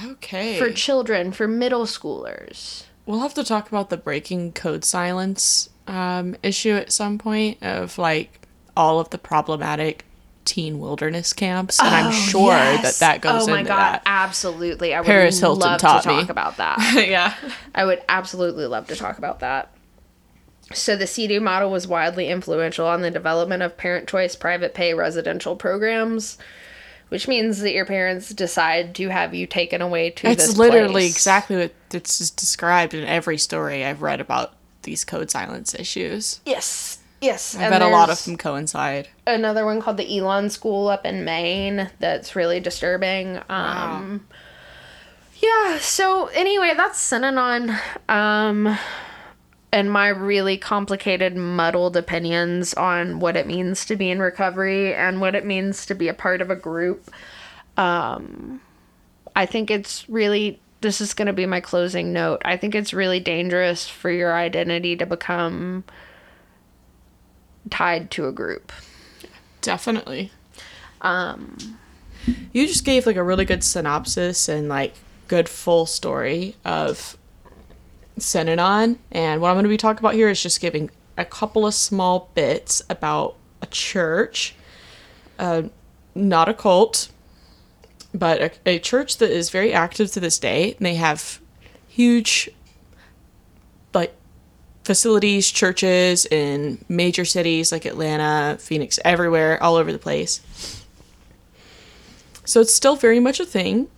Okay. for children, for middle schoolers. We'll have to talk about the breaking code silence um, issue at some point of like all of the problematic teen wilderness camps, and I'm oh, sure that that goes oh my into god, that. absolutely. I would Paris Hilton love taught to me. talk about that. [laughs] yeah. I would absolutely love to talk about that. So the CDU model was widely influential on the development of parent choice private pay residential programs, which means that your parents decide to have you taken away to It's literally place. exactly what it's described in every story I've read about these code silence issues. Yes. Yes. I and bet a lot of them coincide. another one called the Elan School up in Maine that's really disturbing. Um Yeah, so anyway, that's Synanon. Um and my really complicated, muddled opinions on what it means to be in recovery and what it means to be a part of a group. Um, I think it's really, this is going to be my closing note. I think it's really dangerous for your identity to become tied to a group. Definitely. Um, You just gave like a really good synopsis and like good full story of Synanon. And what I'm going to be talking about here is just giving a couple of small bits about a church, uh, not a cult, but a, a church that is very active to this day. And they have huge, like, facilities, churches in major cities like Atlanta, Phoenix, everywhere, all over the place. So it's still very much a thing.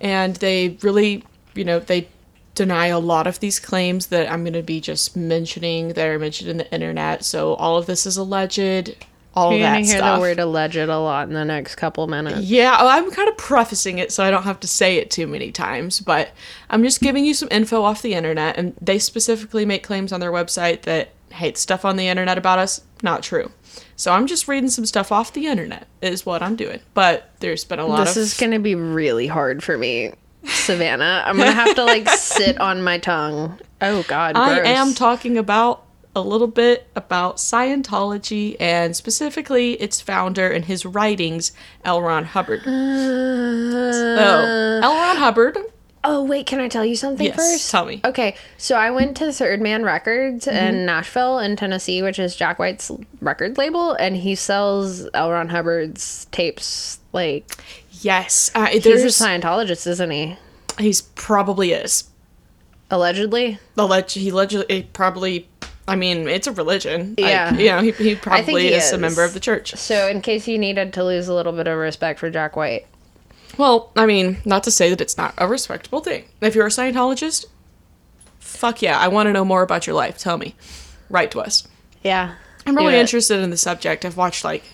And they really, you know, they deny a lot of these claims that I'm going to be just mentioning that are mentioned in the internet. So all of this is alleged, all you're that going to hear stuff. the word alleged a lot in the next couple minutes. Yeah, oh, I'm kind of prefacing it so I don't have to say it too many times, but I'm just giving you some info off the internet, and they specifically make claims on their website that, hey, the stuff on the internet about us, not true. So I'm just reading some stuff off the internet, is what I'm doing. But there's been a lot This of. is going to be really hard for me, Savannah. I'm going to have to like [laughs] sit on my tongue. Oh God, I am talking about a little bit about Scientology and specifically its founder and his writings, L. Ron Hubbard. Uh, So, L. Ron Hubbard Oh wait, can I tell you something Yes, first? tell me. Okay, so I went to Third Man Records Mm-hmm. in Nashville, in Tennessee, which is Jack White's record label, and he sells L. Ron Hubbard's tapes. Like Yes, uh, he's a Scientologist, isn't he? he's probably is. Allegedly. Alleg- he allegedly probably. I mean, it's a religion. Yeah. Like, you know, he, he probably he is, a member of the church. So, in case you needed to lose a little bit of respect for Jack White, Well, I mean, not to say that it's not a respectable thing. If you're a Scientologist, fuck yeah, I want to know more about your life. Tell me. Write to us. yeah, I'm really interested in the subject. I've watched like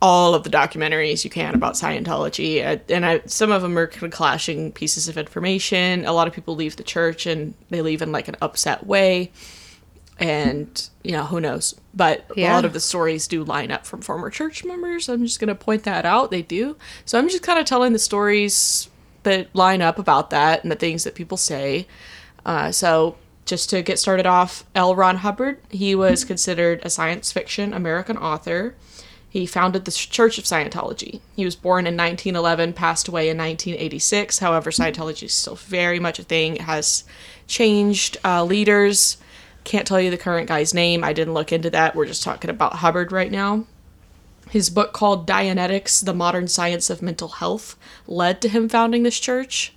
all of the documentaries you can about Scientology, uh, and I, some of them are kind of clashing pieces of information. A lot of people leave the church and they leave in like an upset way, and you know who knows. But a lot of the stories do line up from former church members. I'm just gonna point that out. They do. So I'm just kind of telling the stories that line up about that and the things that people say. Uh, so, just to get started off, L. Ron Hubbard, he was considered a science fiction American author. He founded the Church of Scientology. He was born in 1911, passed away in 1986. However, Scientology is still very much a thing. It has changed uh, leaders. Can't tell you the current guy's name. I didn't look into that. We're just talking about Hubbard right now. His book called Dianetics, The Modern Science of Mental Health, led to him founding this church.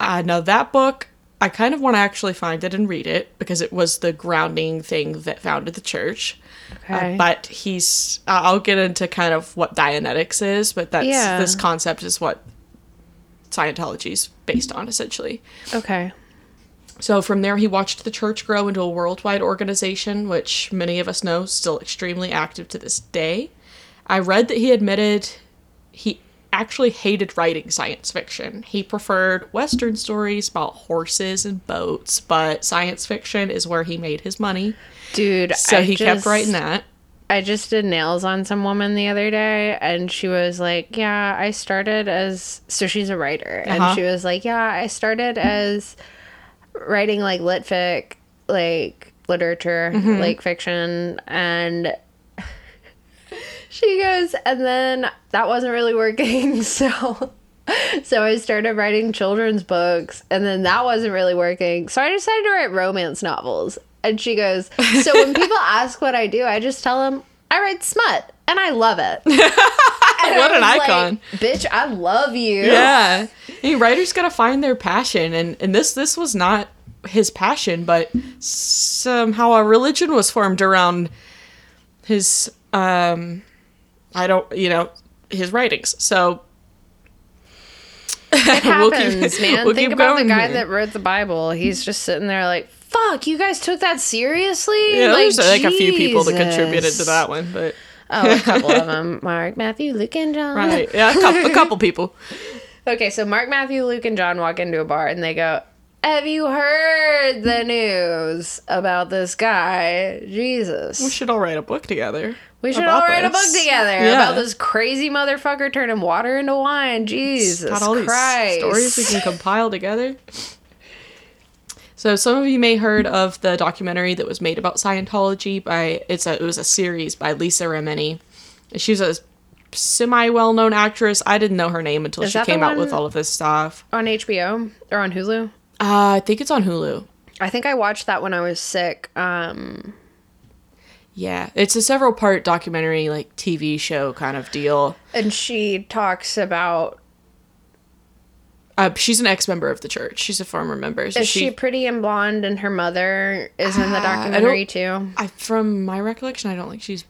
Uh, now, that book, I kind of want to actually find it and read it because it was the grounding thing that founded the church. Uh, Okay. but he's, uh, I'll get into kind of what Dianetics is, but that's Yeah. this concept is what Scientology is based on essentially. okay, So from there, he watched the church grow into a worldwide organization, which many of us know is still extremely active to this day. I read that he admitted he actually hated writing science fiction. He preferred Western stories about horses and boats, but science fiction is where he made his money. dude. So I he kept writing that. I just did nails on some woman the other day, and she was like, "Yeah, I started as so she's a writer, Uh-huh. and she was like, "Yeah, I started as writing like lit fic, like literature, Mm-hmm. like fiction, and." [laughs] She goes, and then that wasn't really working, [laughs] so so I started writing children's books, and then that wasn't really working. So I decided to write romance novels. And she goes, So when [laughs] people ask what I do, I just tell them I write smut, and I love it. [laughs] What I an was like, icon. Bitch, I love you. Yeah. Hey, writers gotta find their passion and, and this this was not his passion, but somehow a religion was formed around his um I don't you know, his writings. So It [laughs] We'll keep- happens, man. we'll Think about the guy here. that wrote the Bible. He's just sitting there like, fuck, you guys took that seriously? yeah, there's like a few people that contributed to that one, but Oh, a couple of them. [laughs] Mark, Matthew, Luke, and John. right. Yeah, a couple, a [laughs] couple people. Okay, so Mark, Matthew, Luke, and John walk into a bar and they go, Have you heard the news about this guy? Jesus. We should all write a book together. We should all write a book together Yeah. about this crazy motherfucker turning water into wine. Jesus got all Christ. these stories we can compile together. So some of you may heard of the documentary that was made about Scientology by it's a it was a series by Lisa Remini. She's a semi well known actress. I didn't know her name until Is she came out with all of this stuff. on HBO or on Hulu? Uh, I think it's on Hulu. I think I watched that when I was sick. Um, Yeah, it's a several part documentary like TV show kind of deal. and she talks about Uh, she's an ex member of the church. She's a former member. So is she, pretty and blonde and her mother is in the Uh, I documentary too. I, from my recollection, I don't think she's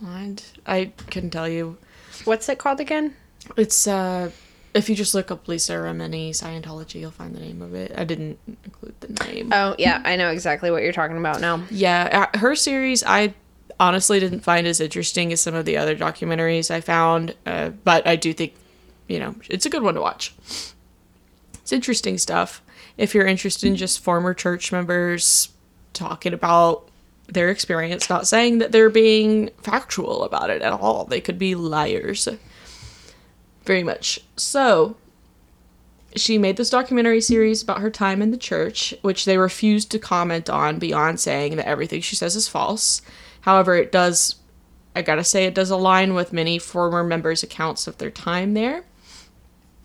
blind. I couldn't tell you. What's it called again? It's uh if you just look up Lisa Remini Scientology, you'll find the name of it. I didn't include the name. Oh yeah, I know exactly what you're talking about now. yeah, uh, her series I honestly didn't find as interesting as some of the other documentaries I found, uh, but I do think you know it's a good one to watch. It's interesting stuff. If you're interested in just former church members talking about their experience, not saying that they're being factual about it at all. They could be liars. Very much. So, she made this documentary series about her time in the church, which they refused to comment on beyond saying that everything she says is false. However, it does, I gotta say, it does align with many former members' accounts of their time there.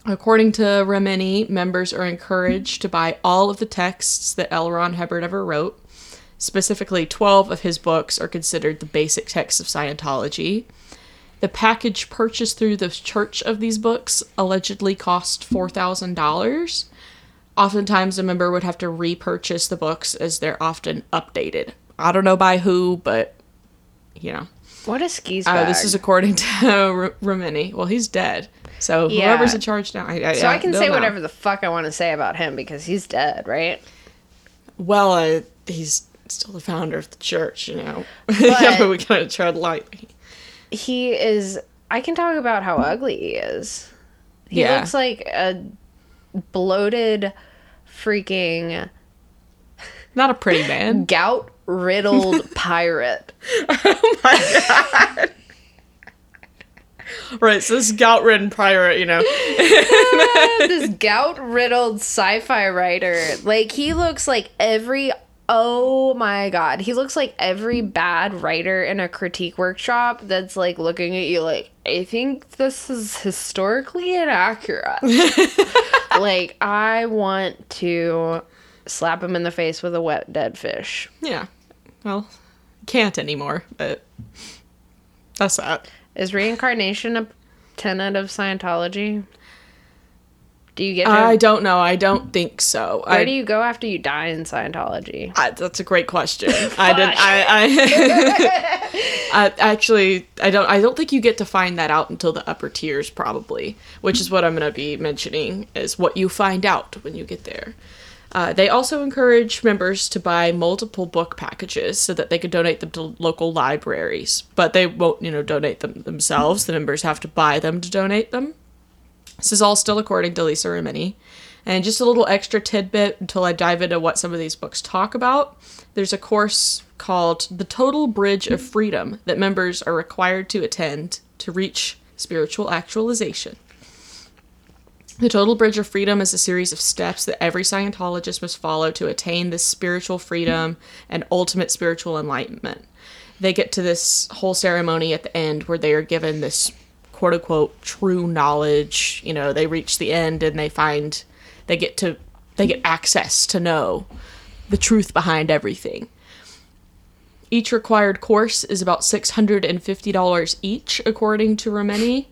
According to Remini, members are encouraged to buy all of the texts that L. Ron Hubbard ever wrote. Specifically, 12 of his books are considered the basic texts of Scientology. The package purchased through the church of these books allegedly cost $4,000. Oftentimes, a member would have to repurchase the books as they're often updated. I don't know by who, but you know. What a skis Uh, this is according [laughs] to R- Remini. Well, he's dead. So Yeah. whoever's in charge now. I, I, so I can say know. whatever the fuck I want to say about him because he's dead, right? Well, uh, he's still the founder of the church, you know. [laughs] yeah, but we gotta tread lightly. He is. I can talk about how ugly he is. He Yeah. looks like a bloated, freaking Not a pretty man. [laughs] gout riddled pirate. [laughs] right, so this gout-ridden pirate, you know. [laughs] this [laughs] gout riddled sci-fi writer. Like he looks like every oh my god. He looks like every bad writer in a critique workshop that's like looking at you like, I think this is historically inaccurate. [laughs] like I want to slap him in the face with a wet dead fish. Yeah. Well, can't anymore, but that's that. Is reincarnation a tenet of Scientology? Do you get to, I don't know. I don't think so. where I, do you go after you die in Scientology? I, that's a great question. I did. I, I, [laughs] I actually. I don't. I don't think you get to find that out until the upper tiers, probably. Which is what I'm going to be mentioning. Is what you find out when you get there. Uh, they also encourage members to buy multiple book packages so that they can donate them to local libraries. But they won't, you know, donate them themselves. The members have to buy them to donate them. This is all still according to Lisa Remini. And just a little extra tidbit until I dive into what some of these books talk about. There's a course called The Total Bridge of Freedom that members are required to attend to reach spiritual actualization. The Total Bridge of Freedom is a series of steps that every Scientologist must follow to attain this spiritual freedom and ultimate spiritual enlightenment. They get to this whole ceremony at the end where they are given this quote unquote true knowledge. You know, they reach the end and they find they get to they get access to know the truth behind everything. Each required course is about $650 each, according to Remini.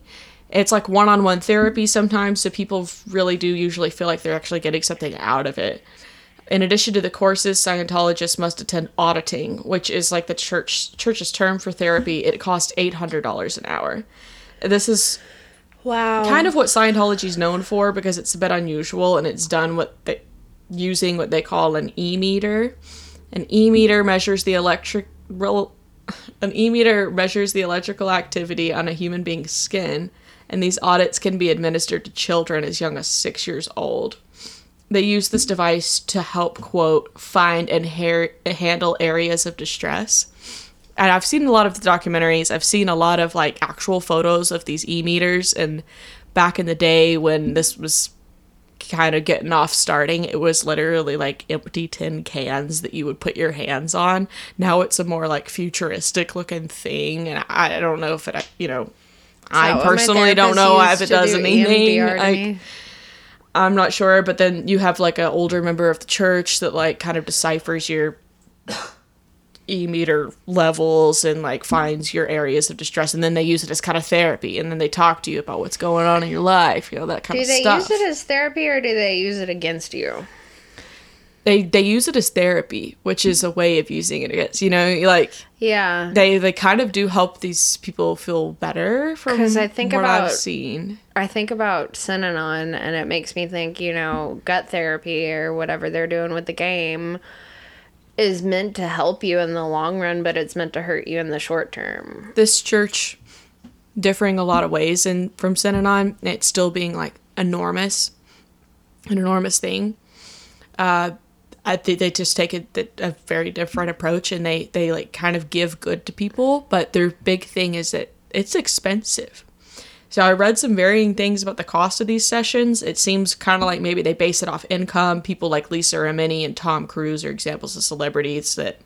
It's like one on one therapy sometimes, so people really do usually feel like they're actually getting something out of it. In addition to the courses, Scientologists must attend auditing, which is like the church church's term for therapy. It costs eight hundred dollars an hour. This is Wow. kind of what Scientology is known for because it's a bit unusual and it's done what they, using what they call an e meter. An e meter measures the electric an e meter measures the electrical activity on a human being's skin, and these audits can be administered to children as young as six years old. They use this device to help quote find and hair- handle areas of distress and I've seen a lot of the documentaries. I've seen a lot of like actual photos of these e meters. And back in the day when this was kind of getting off starting, it was literally like empty tin cans that you would put your hands on. Now it's a more like futuristic looking thing. And I don't know if it, you know, I Is that what my personally don't know if it does do anything. EMDR to Like, me? I'm not sure, but then you have like an older member of the church that like kind of deciphers your e meter levels and like finds your areas of distress, and then they use it as kind of therapy, and then they talk to you about what's going on in your life, you know that kind Do of stuff. Do they use it as therapy or do they use it against you? They they use it as therapy, which is a way of using it against you know like Yeah. they they kind of do help these people feel better from 'Cause I think what I've about- seen. I think about Synanon and it makes me think, you know, gut therapy or whatever they're doing with the game is meant to help you in the long run, but it's meant to hurt you in the short term. this church differing a lot of ways and from Synanon, it's still being like enormous, an enormous thing. Uh, I think they just take a, a very different approach and they, they like kind of give good to people, but their big thing is that it's expensive. So I read some varying things about the cost of these sessions. It seems kind of like maybe they base it off income. People like Lisa Remini and Tom Cruise are examples of celebrities that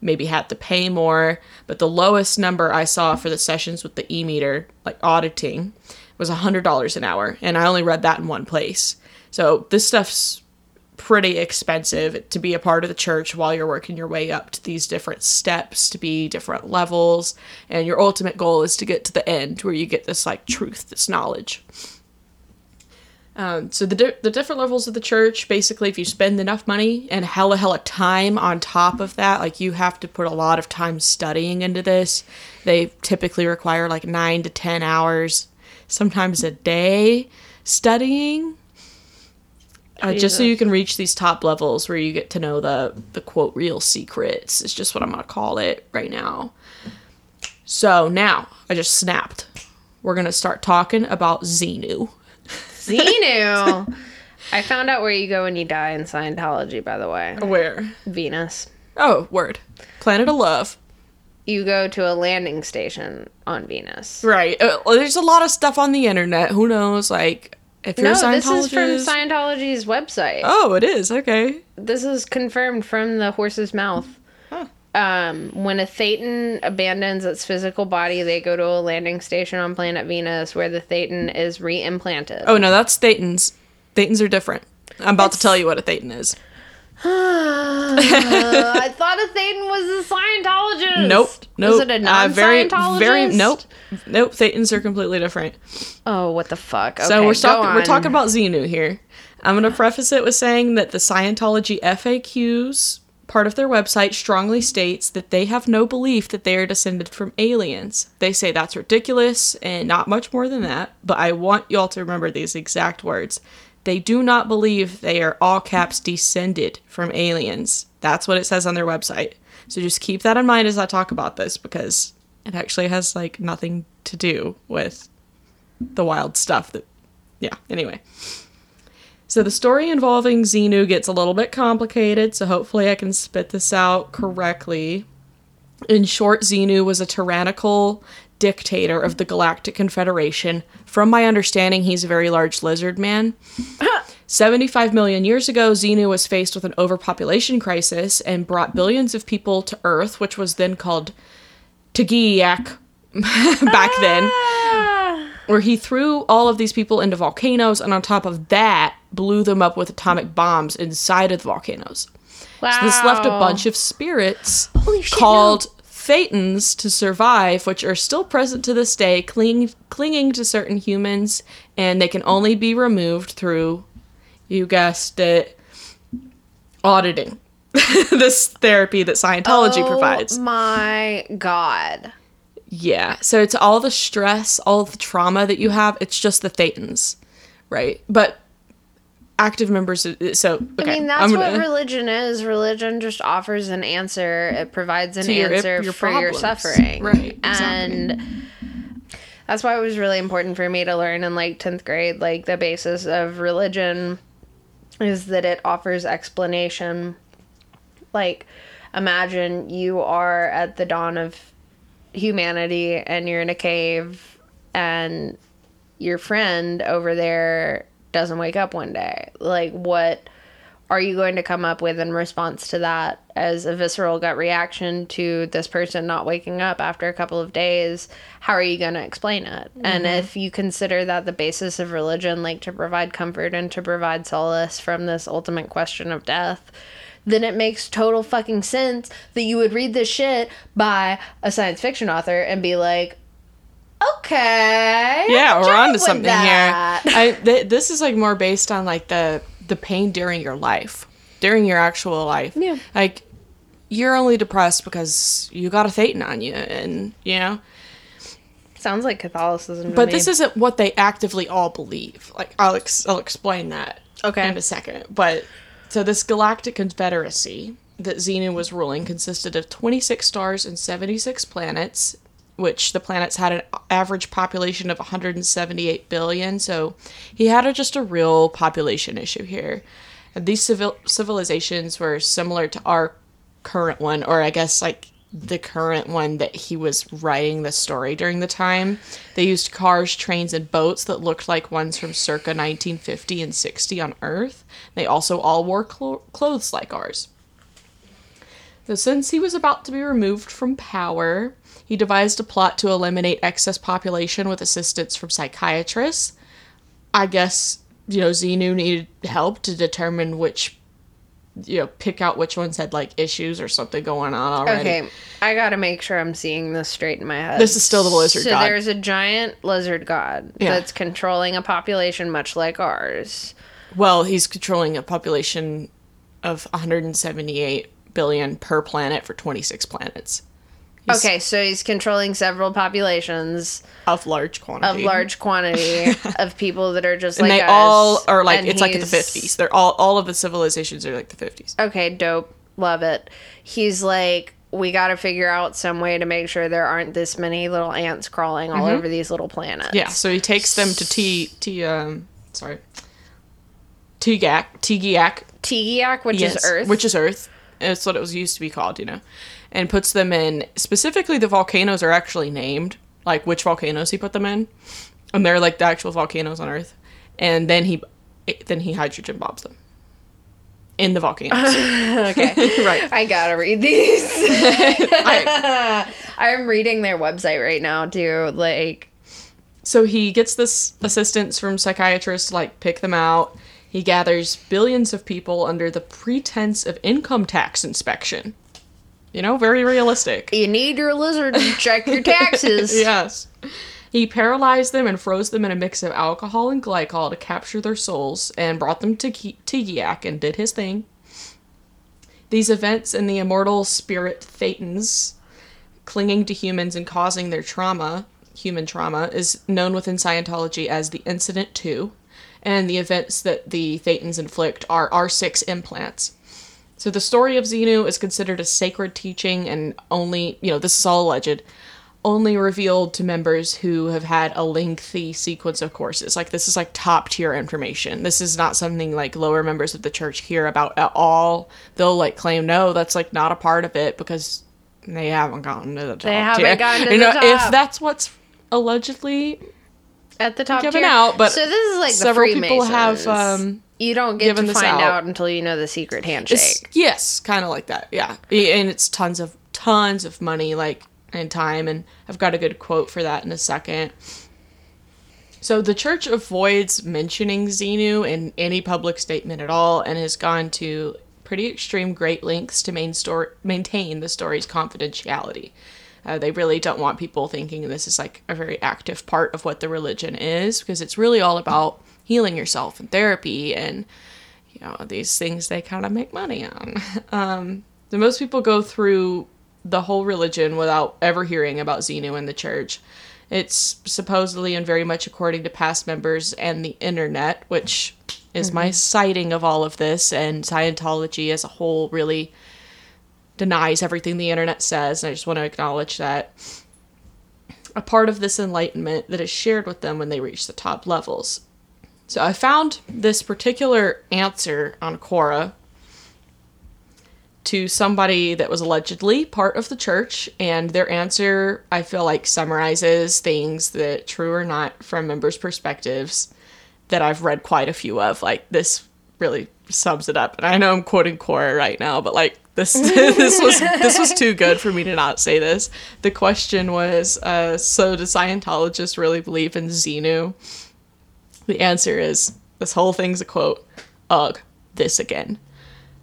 maybe had to pay more. But the lowest number I saw for the sessions with the e meter, like auditing, was $100 an hour, and I only read that in one place. So this stuff's pretty expensive to be a part of the church while you're working your way up to these different steps to be different levels. And your ultimate goal is to get to the end where you get this like truth this knowledge. Um, so the, di- the different levels of the church basically if you spend enough money and hella hella time on top of that like you have to put a lot of time studying into this. They typically require like nine to ten hours sometimes a day studying uh, just so you can reach these top levels where you get to know the the quote real secrets is just what I'm gonna call it right now. So now I just snapped. We're gonna start talking about Xenu. Xenu. [laughs] I found out where you go when you die in Scientology, by the way. Where? Venus. Oh, word. Planet of Love. You go to a landing station on Venus. Right. Uh, there's a lot of stuff on the internet. Who knows? Like, if you're No, this is from Scientology's website. Oh, it is. Okay. This is confirmed from the horse's mouth. Huh. Um, when a Thetan abandons its physical body, they go to a landing station on planet Venus where the Thetan is re-implanted. Oh no, that's Thetans. Thetans are different. I'm about to tell you what a Thetan is. [sighs] I thought a Thetan was a Scientologist. Nope. Nope. Was it a Uh, very, very. Nope. Nope. Thetans are completely different. Oh, what the fuck? Okay, so we're talking. We're talking about Xenu here. I'm gonna preface it with saying that the Scientology FAQs part of their website strongly states that they have no belief that they are descended from aliens. They say that's ridiculous and not much more than that. But I want y'all to remember these exact words. They do not believe they are all caps descended from aliens. That's what it says on their website. So just keep that in mind as I talk about this because it actually has like nothing to do with the wild stuff that yeah, anyway. So the story involving Xenu gets a little bit complicated, so hopefully I can spit this out correctly. In short, Xenu was a tyrannical dictator of the Galactic Confederation. From my understanding, he's a very large lizard man. [laughs] 75 million years ago, Xenu was faced with an overpopulation crisis and brought billions of people to Earth, which was then called Teegeeack [laughs] back then ah. where he threw all of these people into volcanoes and on top of that blew them up with atomic bombs inside of the volcanoes. Wow. So this left a bunch of spirits shit, called Thetans to survive, which are still present to this day, clinging clinging to certain humans, and they can only be removed through, you guessed it, auditing. [laughs] this therapy that Scientology oh, provides. my god. Yeah. So it's all the stress, all the trauma that you have. It's just the Thetans, right? But active members. So okay, I mean, that's I'm what gonna- religion is. Religion just offers an answer. It provides an your- answer your for your suffering. Right, exactly. And that's why it was really important for me to learn in like 10th grade, like the basis of religion is that it offers explanation. Like, imagine you are at the dawn of humanity and you're in a cave and your friend over there doesn't wake up one day. Like, what are you going to come up with in response to that as a visceral gut reaction to this person not waking up after a couple of days? How are you going to explain it? And mm-hmm. if you consider that the basis of religion, like to provide comfort and to provide solace from this ultimate question of death, then it makes total fucking sense that you would read this shit by a science fiction author and be like, okay. yeah, we're down on to something that." here. I th- this is like more based on like the the pain during your life, during your actual life. Yeah. Like you're only depressed because you got a Thetan on you, and you know. Sounds like Catholicism. But me. this isn't what they actively all believe. Like I'll ex- I'll explain that Okay. in a second. But so this galactic confederacy that Xenu was ruling consisted of 26 stars and 76 planets, which the planets had an average population of 178 billion. So he had a, just a real population issue here. And these civil civilizations were similar to our current one, or I guess like the current one that he was writing the story during the time. They used cars, trains, and boats that looked like ones from circa 1950 and 60 on Earth. They also all wore clo- clothes like ours. So since he was about to be removed from power, he devised a plot to eliminate excess population with assistance from psychiatrists. I guess, you know, Xenu needed help to determine which, you know, pick out which ones had like issues or something going on already. Okay, I gotta make sure I'm seeing this straight in my head. This is still the lizard so god. there's a giant lizard god Yeah. that's controlling a population much like ours. Well, he's controlling a population of 178 billion per planet for 26 planets. He's Okay, so he's controlling several populations Of large quantity of large quantity [laughs] of people that are just and like they us, all are like it's like the 50s. They're all all of the civilizations are like the 50s. Okay, dope. Love it. He's like, we got to figure out some way to make sure there aren't this many little ants crawling all over these little planets. Mm-hmm. Yeah, so he takes them to T T um sorry. Tigak, Tigiak, Tigiak, which yes, is Earth. which is Earth. It's what it was used to be called, you know. And puts them in specifically the volcanoes are actually named, like which volcanoes he put them in. And they're like the actual volcanoes on Earth. And then he then he hydrogen bombs them. In the volcanoes. [laughs] okay. [laughs] right. I gotta read these. [laughs] I- I'm reading their website right now too. Like, So he gets this assistance from psychiatrists to like pick them out. He gathers billions of people under the pretense of income tax inspection. You know, very realistic. you need your lizard to check your taxes. [laughs] Yes. He paralyzed them and froze them in a mix of alcohol and glycol to capture their souls and brought them to Ki- and did his thing. These events and the immortal spirit Thetans clinging to humans and causing their trauma, human trauma, is known within Scientology as the Incident 2. And the events that the Thetans inflict are R6 implants. So the story of Xenu is considered a sacred teaching and only, you know, this is all alleged, only revealed to members who have had a lengthy sequence of courses. Like this is like top tier information. This is not something like lower members of the church hear about at all. They'll like claim no, that's like not a part of it because they haven't gotten to the top. They haven't tier. gotten to you the know, top. If that's what's allegedly At the top Given tier. out, but so this is like several the people have, um, you don't get to find out. out. until you know the secret handshake. It's- yes, kind of like that. Yeah, and it's tons of tons of money, like and time, and I've got a good quote for that in a second. So the church avoids mentioning Xenu in any public statement at all, and has gone to pretty extreme great lengths to main stor- maintain the story's confidentiality. Uh, they really don't want people thinking this is like a very active part of what the religion is, because it's really all about healing yourself and therapy and you know these things they kind of make money on. [laughs] Um so most people go through the whole religion without ever hearing about xenu in the church. It's supposedly and very much according to past members and the internet which is my citing of all of this and scientology as a whole really denies everything the internet says and i just want to acknowledge that a part of this enlightenment that is shared with them when they reach the top levels so I found this particular answer on Quora to somebody that was allegedly part of the church, and their answer I feel like summarizes things that true or not from members' perspectives that I've read quite a few of. Like this really sums it up. And I know I'm quoting Quora right now, but like this [laughs] this was this was too good for me to not say this. The question was, uh, so do Scientologists really believe in Xenu? The answer is this whole thing's a quote. Ugh, this again.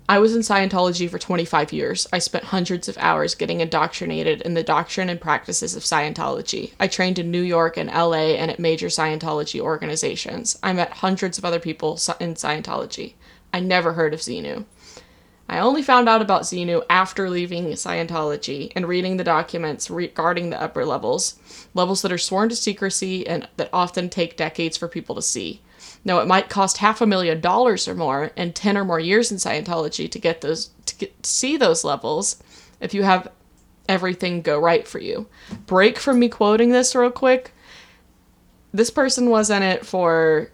I was in Scientology for 25 years. I spent hundreds of hours getting indoctrinated in the doctrine and practices of Scientology. I trained in New York and LA and at major Scientology organizations. I met hundreds of other people in Scientology. I never heard of Xenu. I only found out about Xenu after leaving Scientology and reading the documents regarding the upper levels, levels that are sworn to secrecy and that often take decades for people to see. Now, it might cost half a million dollars or more and 10 or more years in Scientology to get those to, get, see those levels if you have everything go right for you. Break from me quoting this real quick. This person was in it for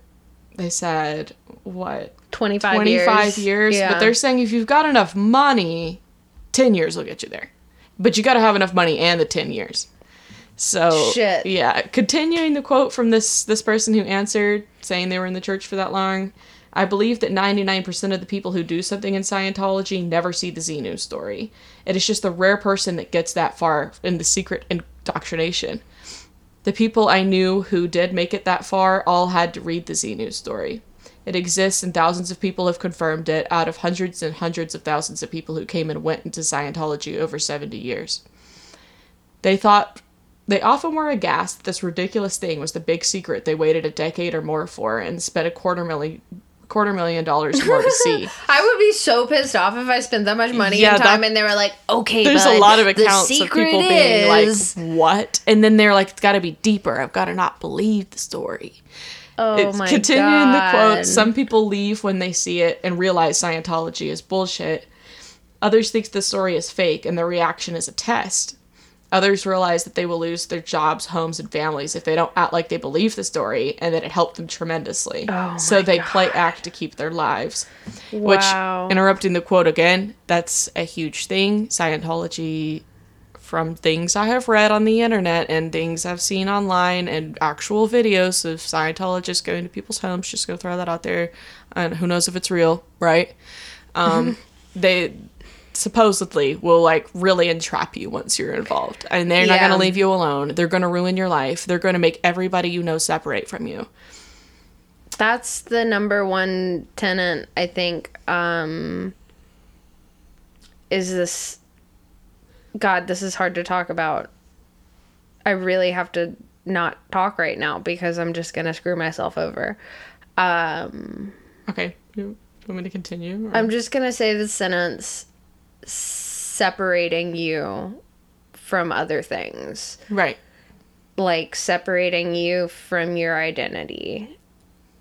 they said what 25, 25 years, Yeah. but they're saying if you've got enough money 10 years will get you there but you got to have enough money and the 10 years so Shit. yeah continuing the quote from this this person who answered saying they were in the church for that long I believe that 99% of the people who do something in Scientology never see the Xenu story. It is just the rare person that gets that far in the secret indoctrination. The people I knew who did make it that far all had to read the Xenu story. It exists and thousands of people have confirmed it out of hundreds and hundreds of thousands of people who came and went into Scientology over 70 years. They thought they often were aghast that this ridiculous thing was the big secret they waited a decade or more for and spent a quarter million quarter million dollars more to see. [laughs] I would be so pissed off if I spent that much money Yeah, and time that- and they were like, okay, There's a lot of accounts of people being like, is- "What?" And then they're like, "It's got to be deeper. I've got to not believe the story." oh it's my continuing god. the quote. Some people leave when they see it and realize Scientology is bullshit. Others think the story is fake and the reaction is a test. Others realize that they will lose their jobs, homes, and families if they don't act like they believe the story and that it helped them tremendously. Oh so they play act to keep their lives. Wow. Which, interrupting the quote again, that's a huge thing. Scientology, from things I have read on the internet and things I've seen online and actual videos of Scientologists going to people's homes, just gonna throw that out there. And who knows if it's real, right? Um, [laughs] they supposedly will like really entrap you once you're involved and they're not Yeah. going to leave you alone they're going to ruin your life they're going to make everybody you know separate from you That's the number one tenant, I think. Um, is this. God, this is hard to talk about. I really have to not talk right now because I'm just going to screw myself over. Um, okay you want me to continue or- I'm just going to say the sentence separating you from other things. right like separating you from your identity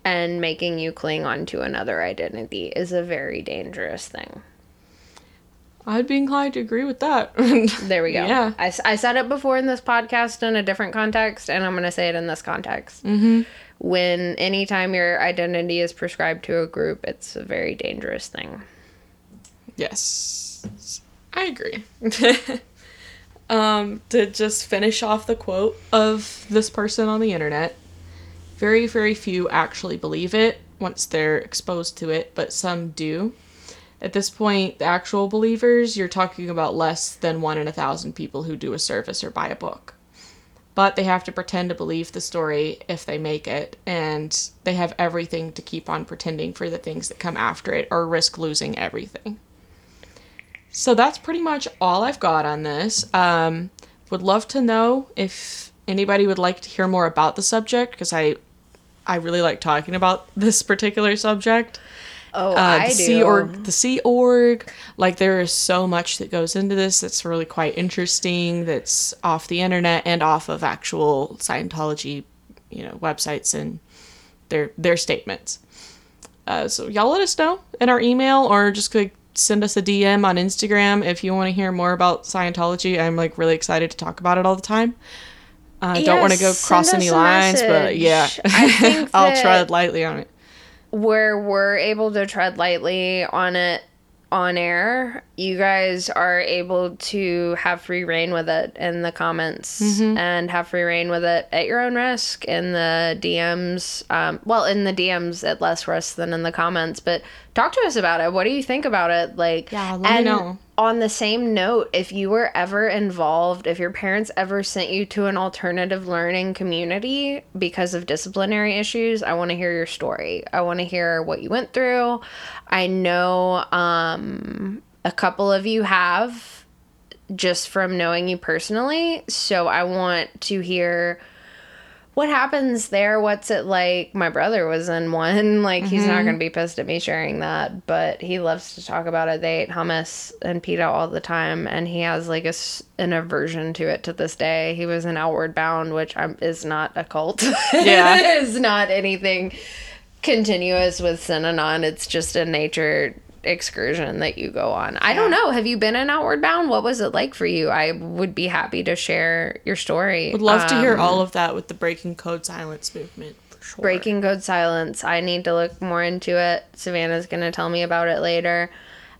and making you cling on to another identity is a very dangerous thing. I'd be inclined to agree with that. [laughs] There we go. Yeah. I, I said it before in this podcast in a different context, and I'm going to say it in this context. Mm-hmm. When anytime your identity is prescribed to a group, it's a very dangerous thing. Yes. I agree. [laughs] um, to just finish off the quote of this person on the internet, very, very few actually believe it once they're exposed to it, but some do. At this point, the actual believers, you're talking about less than one in a thousand people who do a service or buy a book. But they have to pretend to believe the story if they make it, and they have everything to keep on pretending for the things that come after it or risk losing everything. So that's pretty much all I've got on this. Um, would love to know if anybody would like to hear more about the subject because I, I really like talking about [laughs] this particular subject. Oh, Uh, I the do. Sea Org, the Sea Org, like there is so much that goes into this that's really quite interesting. That's off the internet and off of actual Scientology, you know, websites and their their statements. Uh, so y'all let us know in our email or just like send us a DM on Instagram if you want to hear more about Scientology. I'm like really excited to talk about it all the time. I don't want to go cross any lines, but yeah. I think [laughs] I'll tread lightly on it. where we're able to tread lightly on it on air, you guys are able to have free reign with it in the comments Mm-hmm. and have free reign with it at your own risk in the DMs. Um, well, in the DMs at less risk than in the comments, but talk to us about it. What do you think about it? Like, Yeah, let me know. On the same note, if you were ever involved, if your parents ever sent you to an alternative learning community because of disciplinary issues, I want to hear your story. I want to hear what you went through. I know um, a couple of you have just from knowing you personally. So I want to hear what happens there. What's it like? My brother was in one. [laughs] Like, he's not going to be pissed at me sharing that, but he loves to talk about it. They ate hummus and pita all the time, and he has like a, an aversion to it to this day. He was in Outward Bound, which um, is not a cult. [laughs] Yeah. it's not anything continuous with Synanon. It's just a nature excursion that you go on. I don't know. Have you been in Outward Bound? What was it like for you? I would be happy to share your story. I would love to hear Um, all of that with the Breaking Code Silence movement sure. Breaking Code Silence. I need to look more into it. Savannah's going to tell me about it later.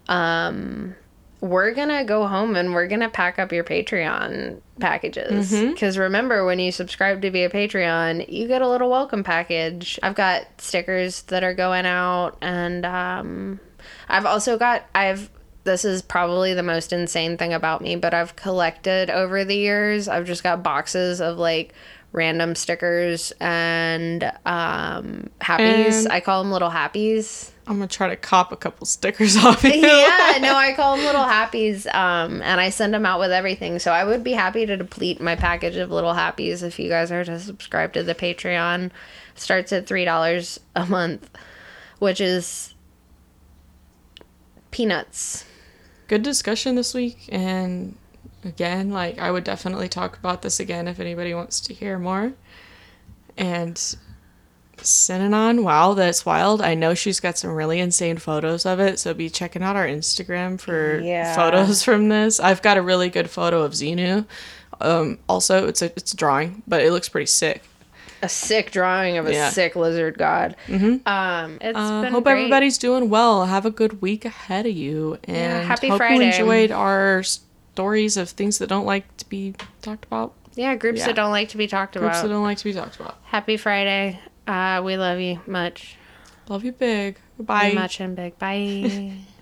Um we're gonna go home and we're gonna pack up your Patreon packages. Because remember, when you subscribe to be a Patreon, you get a little welcome package. I've got stickers that are going out, and um, I've also got I've. This is probably the most insane thing about me, but I've collected over the years. I've just got boxes of like random stickers and um, happies. And- I call them little happies. I'm gonna try to cop a couple stickers [laughs] off you. yeah, [laughs] no, I call them little happies, um, and I send them out with everything. So I would be happy to deplete my package of little happies if you guys are to subscribe to the Patreon. Starts at three dollars a month, which is peanuts. Good discussion this week, and again, like I would definitely talk about this again if anybody wants to hear more. And Synanon, wow, that's wild. I know she's got some really insane photos of it, so be checking out our Instagram for Yeah. photos from this. I've got a really good photo of Xenu. Um, also, it's a it's a drawing, but it looks pretty sick. A sick drawing of a Yeah. sick lizard god. Mm-hmm. Um, it's Uh, been hope great. everybody's doing well. Have a good week ahead of you, and happy hope Friday. you enjoyed our stories of things that don't like to be talked about. Yeah, groups Yeah. that don't like to be talked Groups about. Groups that don't like to be talked about. Happy Friday. Uh, we love you much, Love you big. Bye. much and big. Bye. [laughs]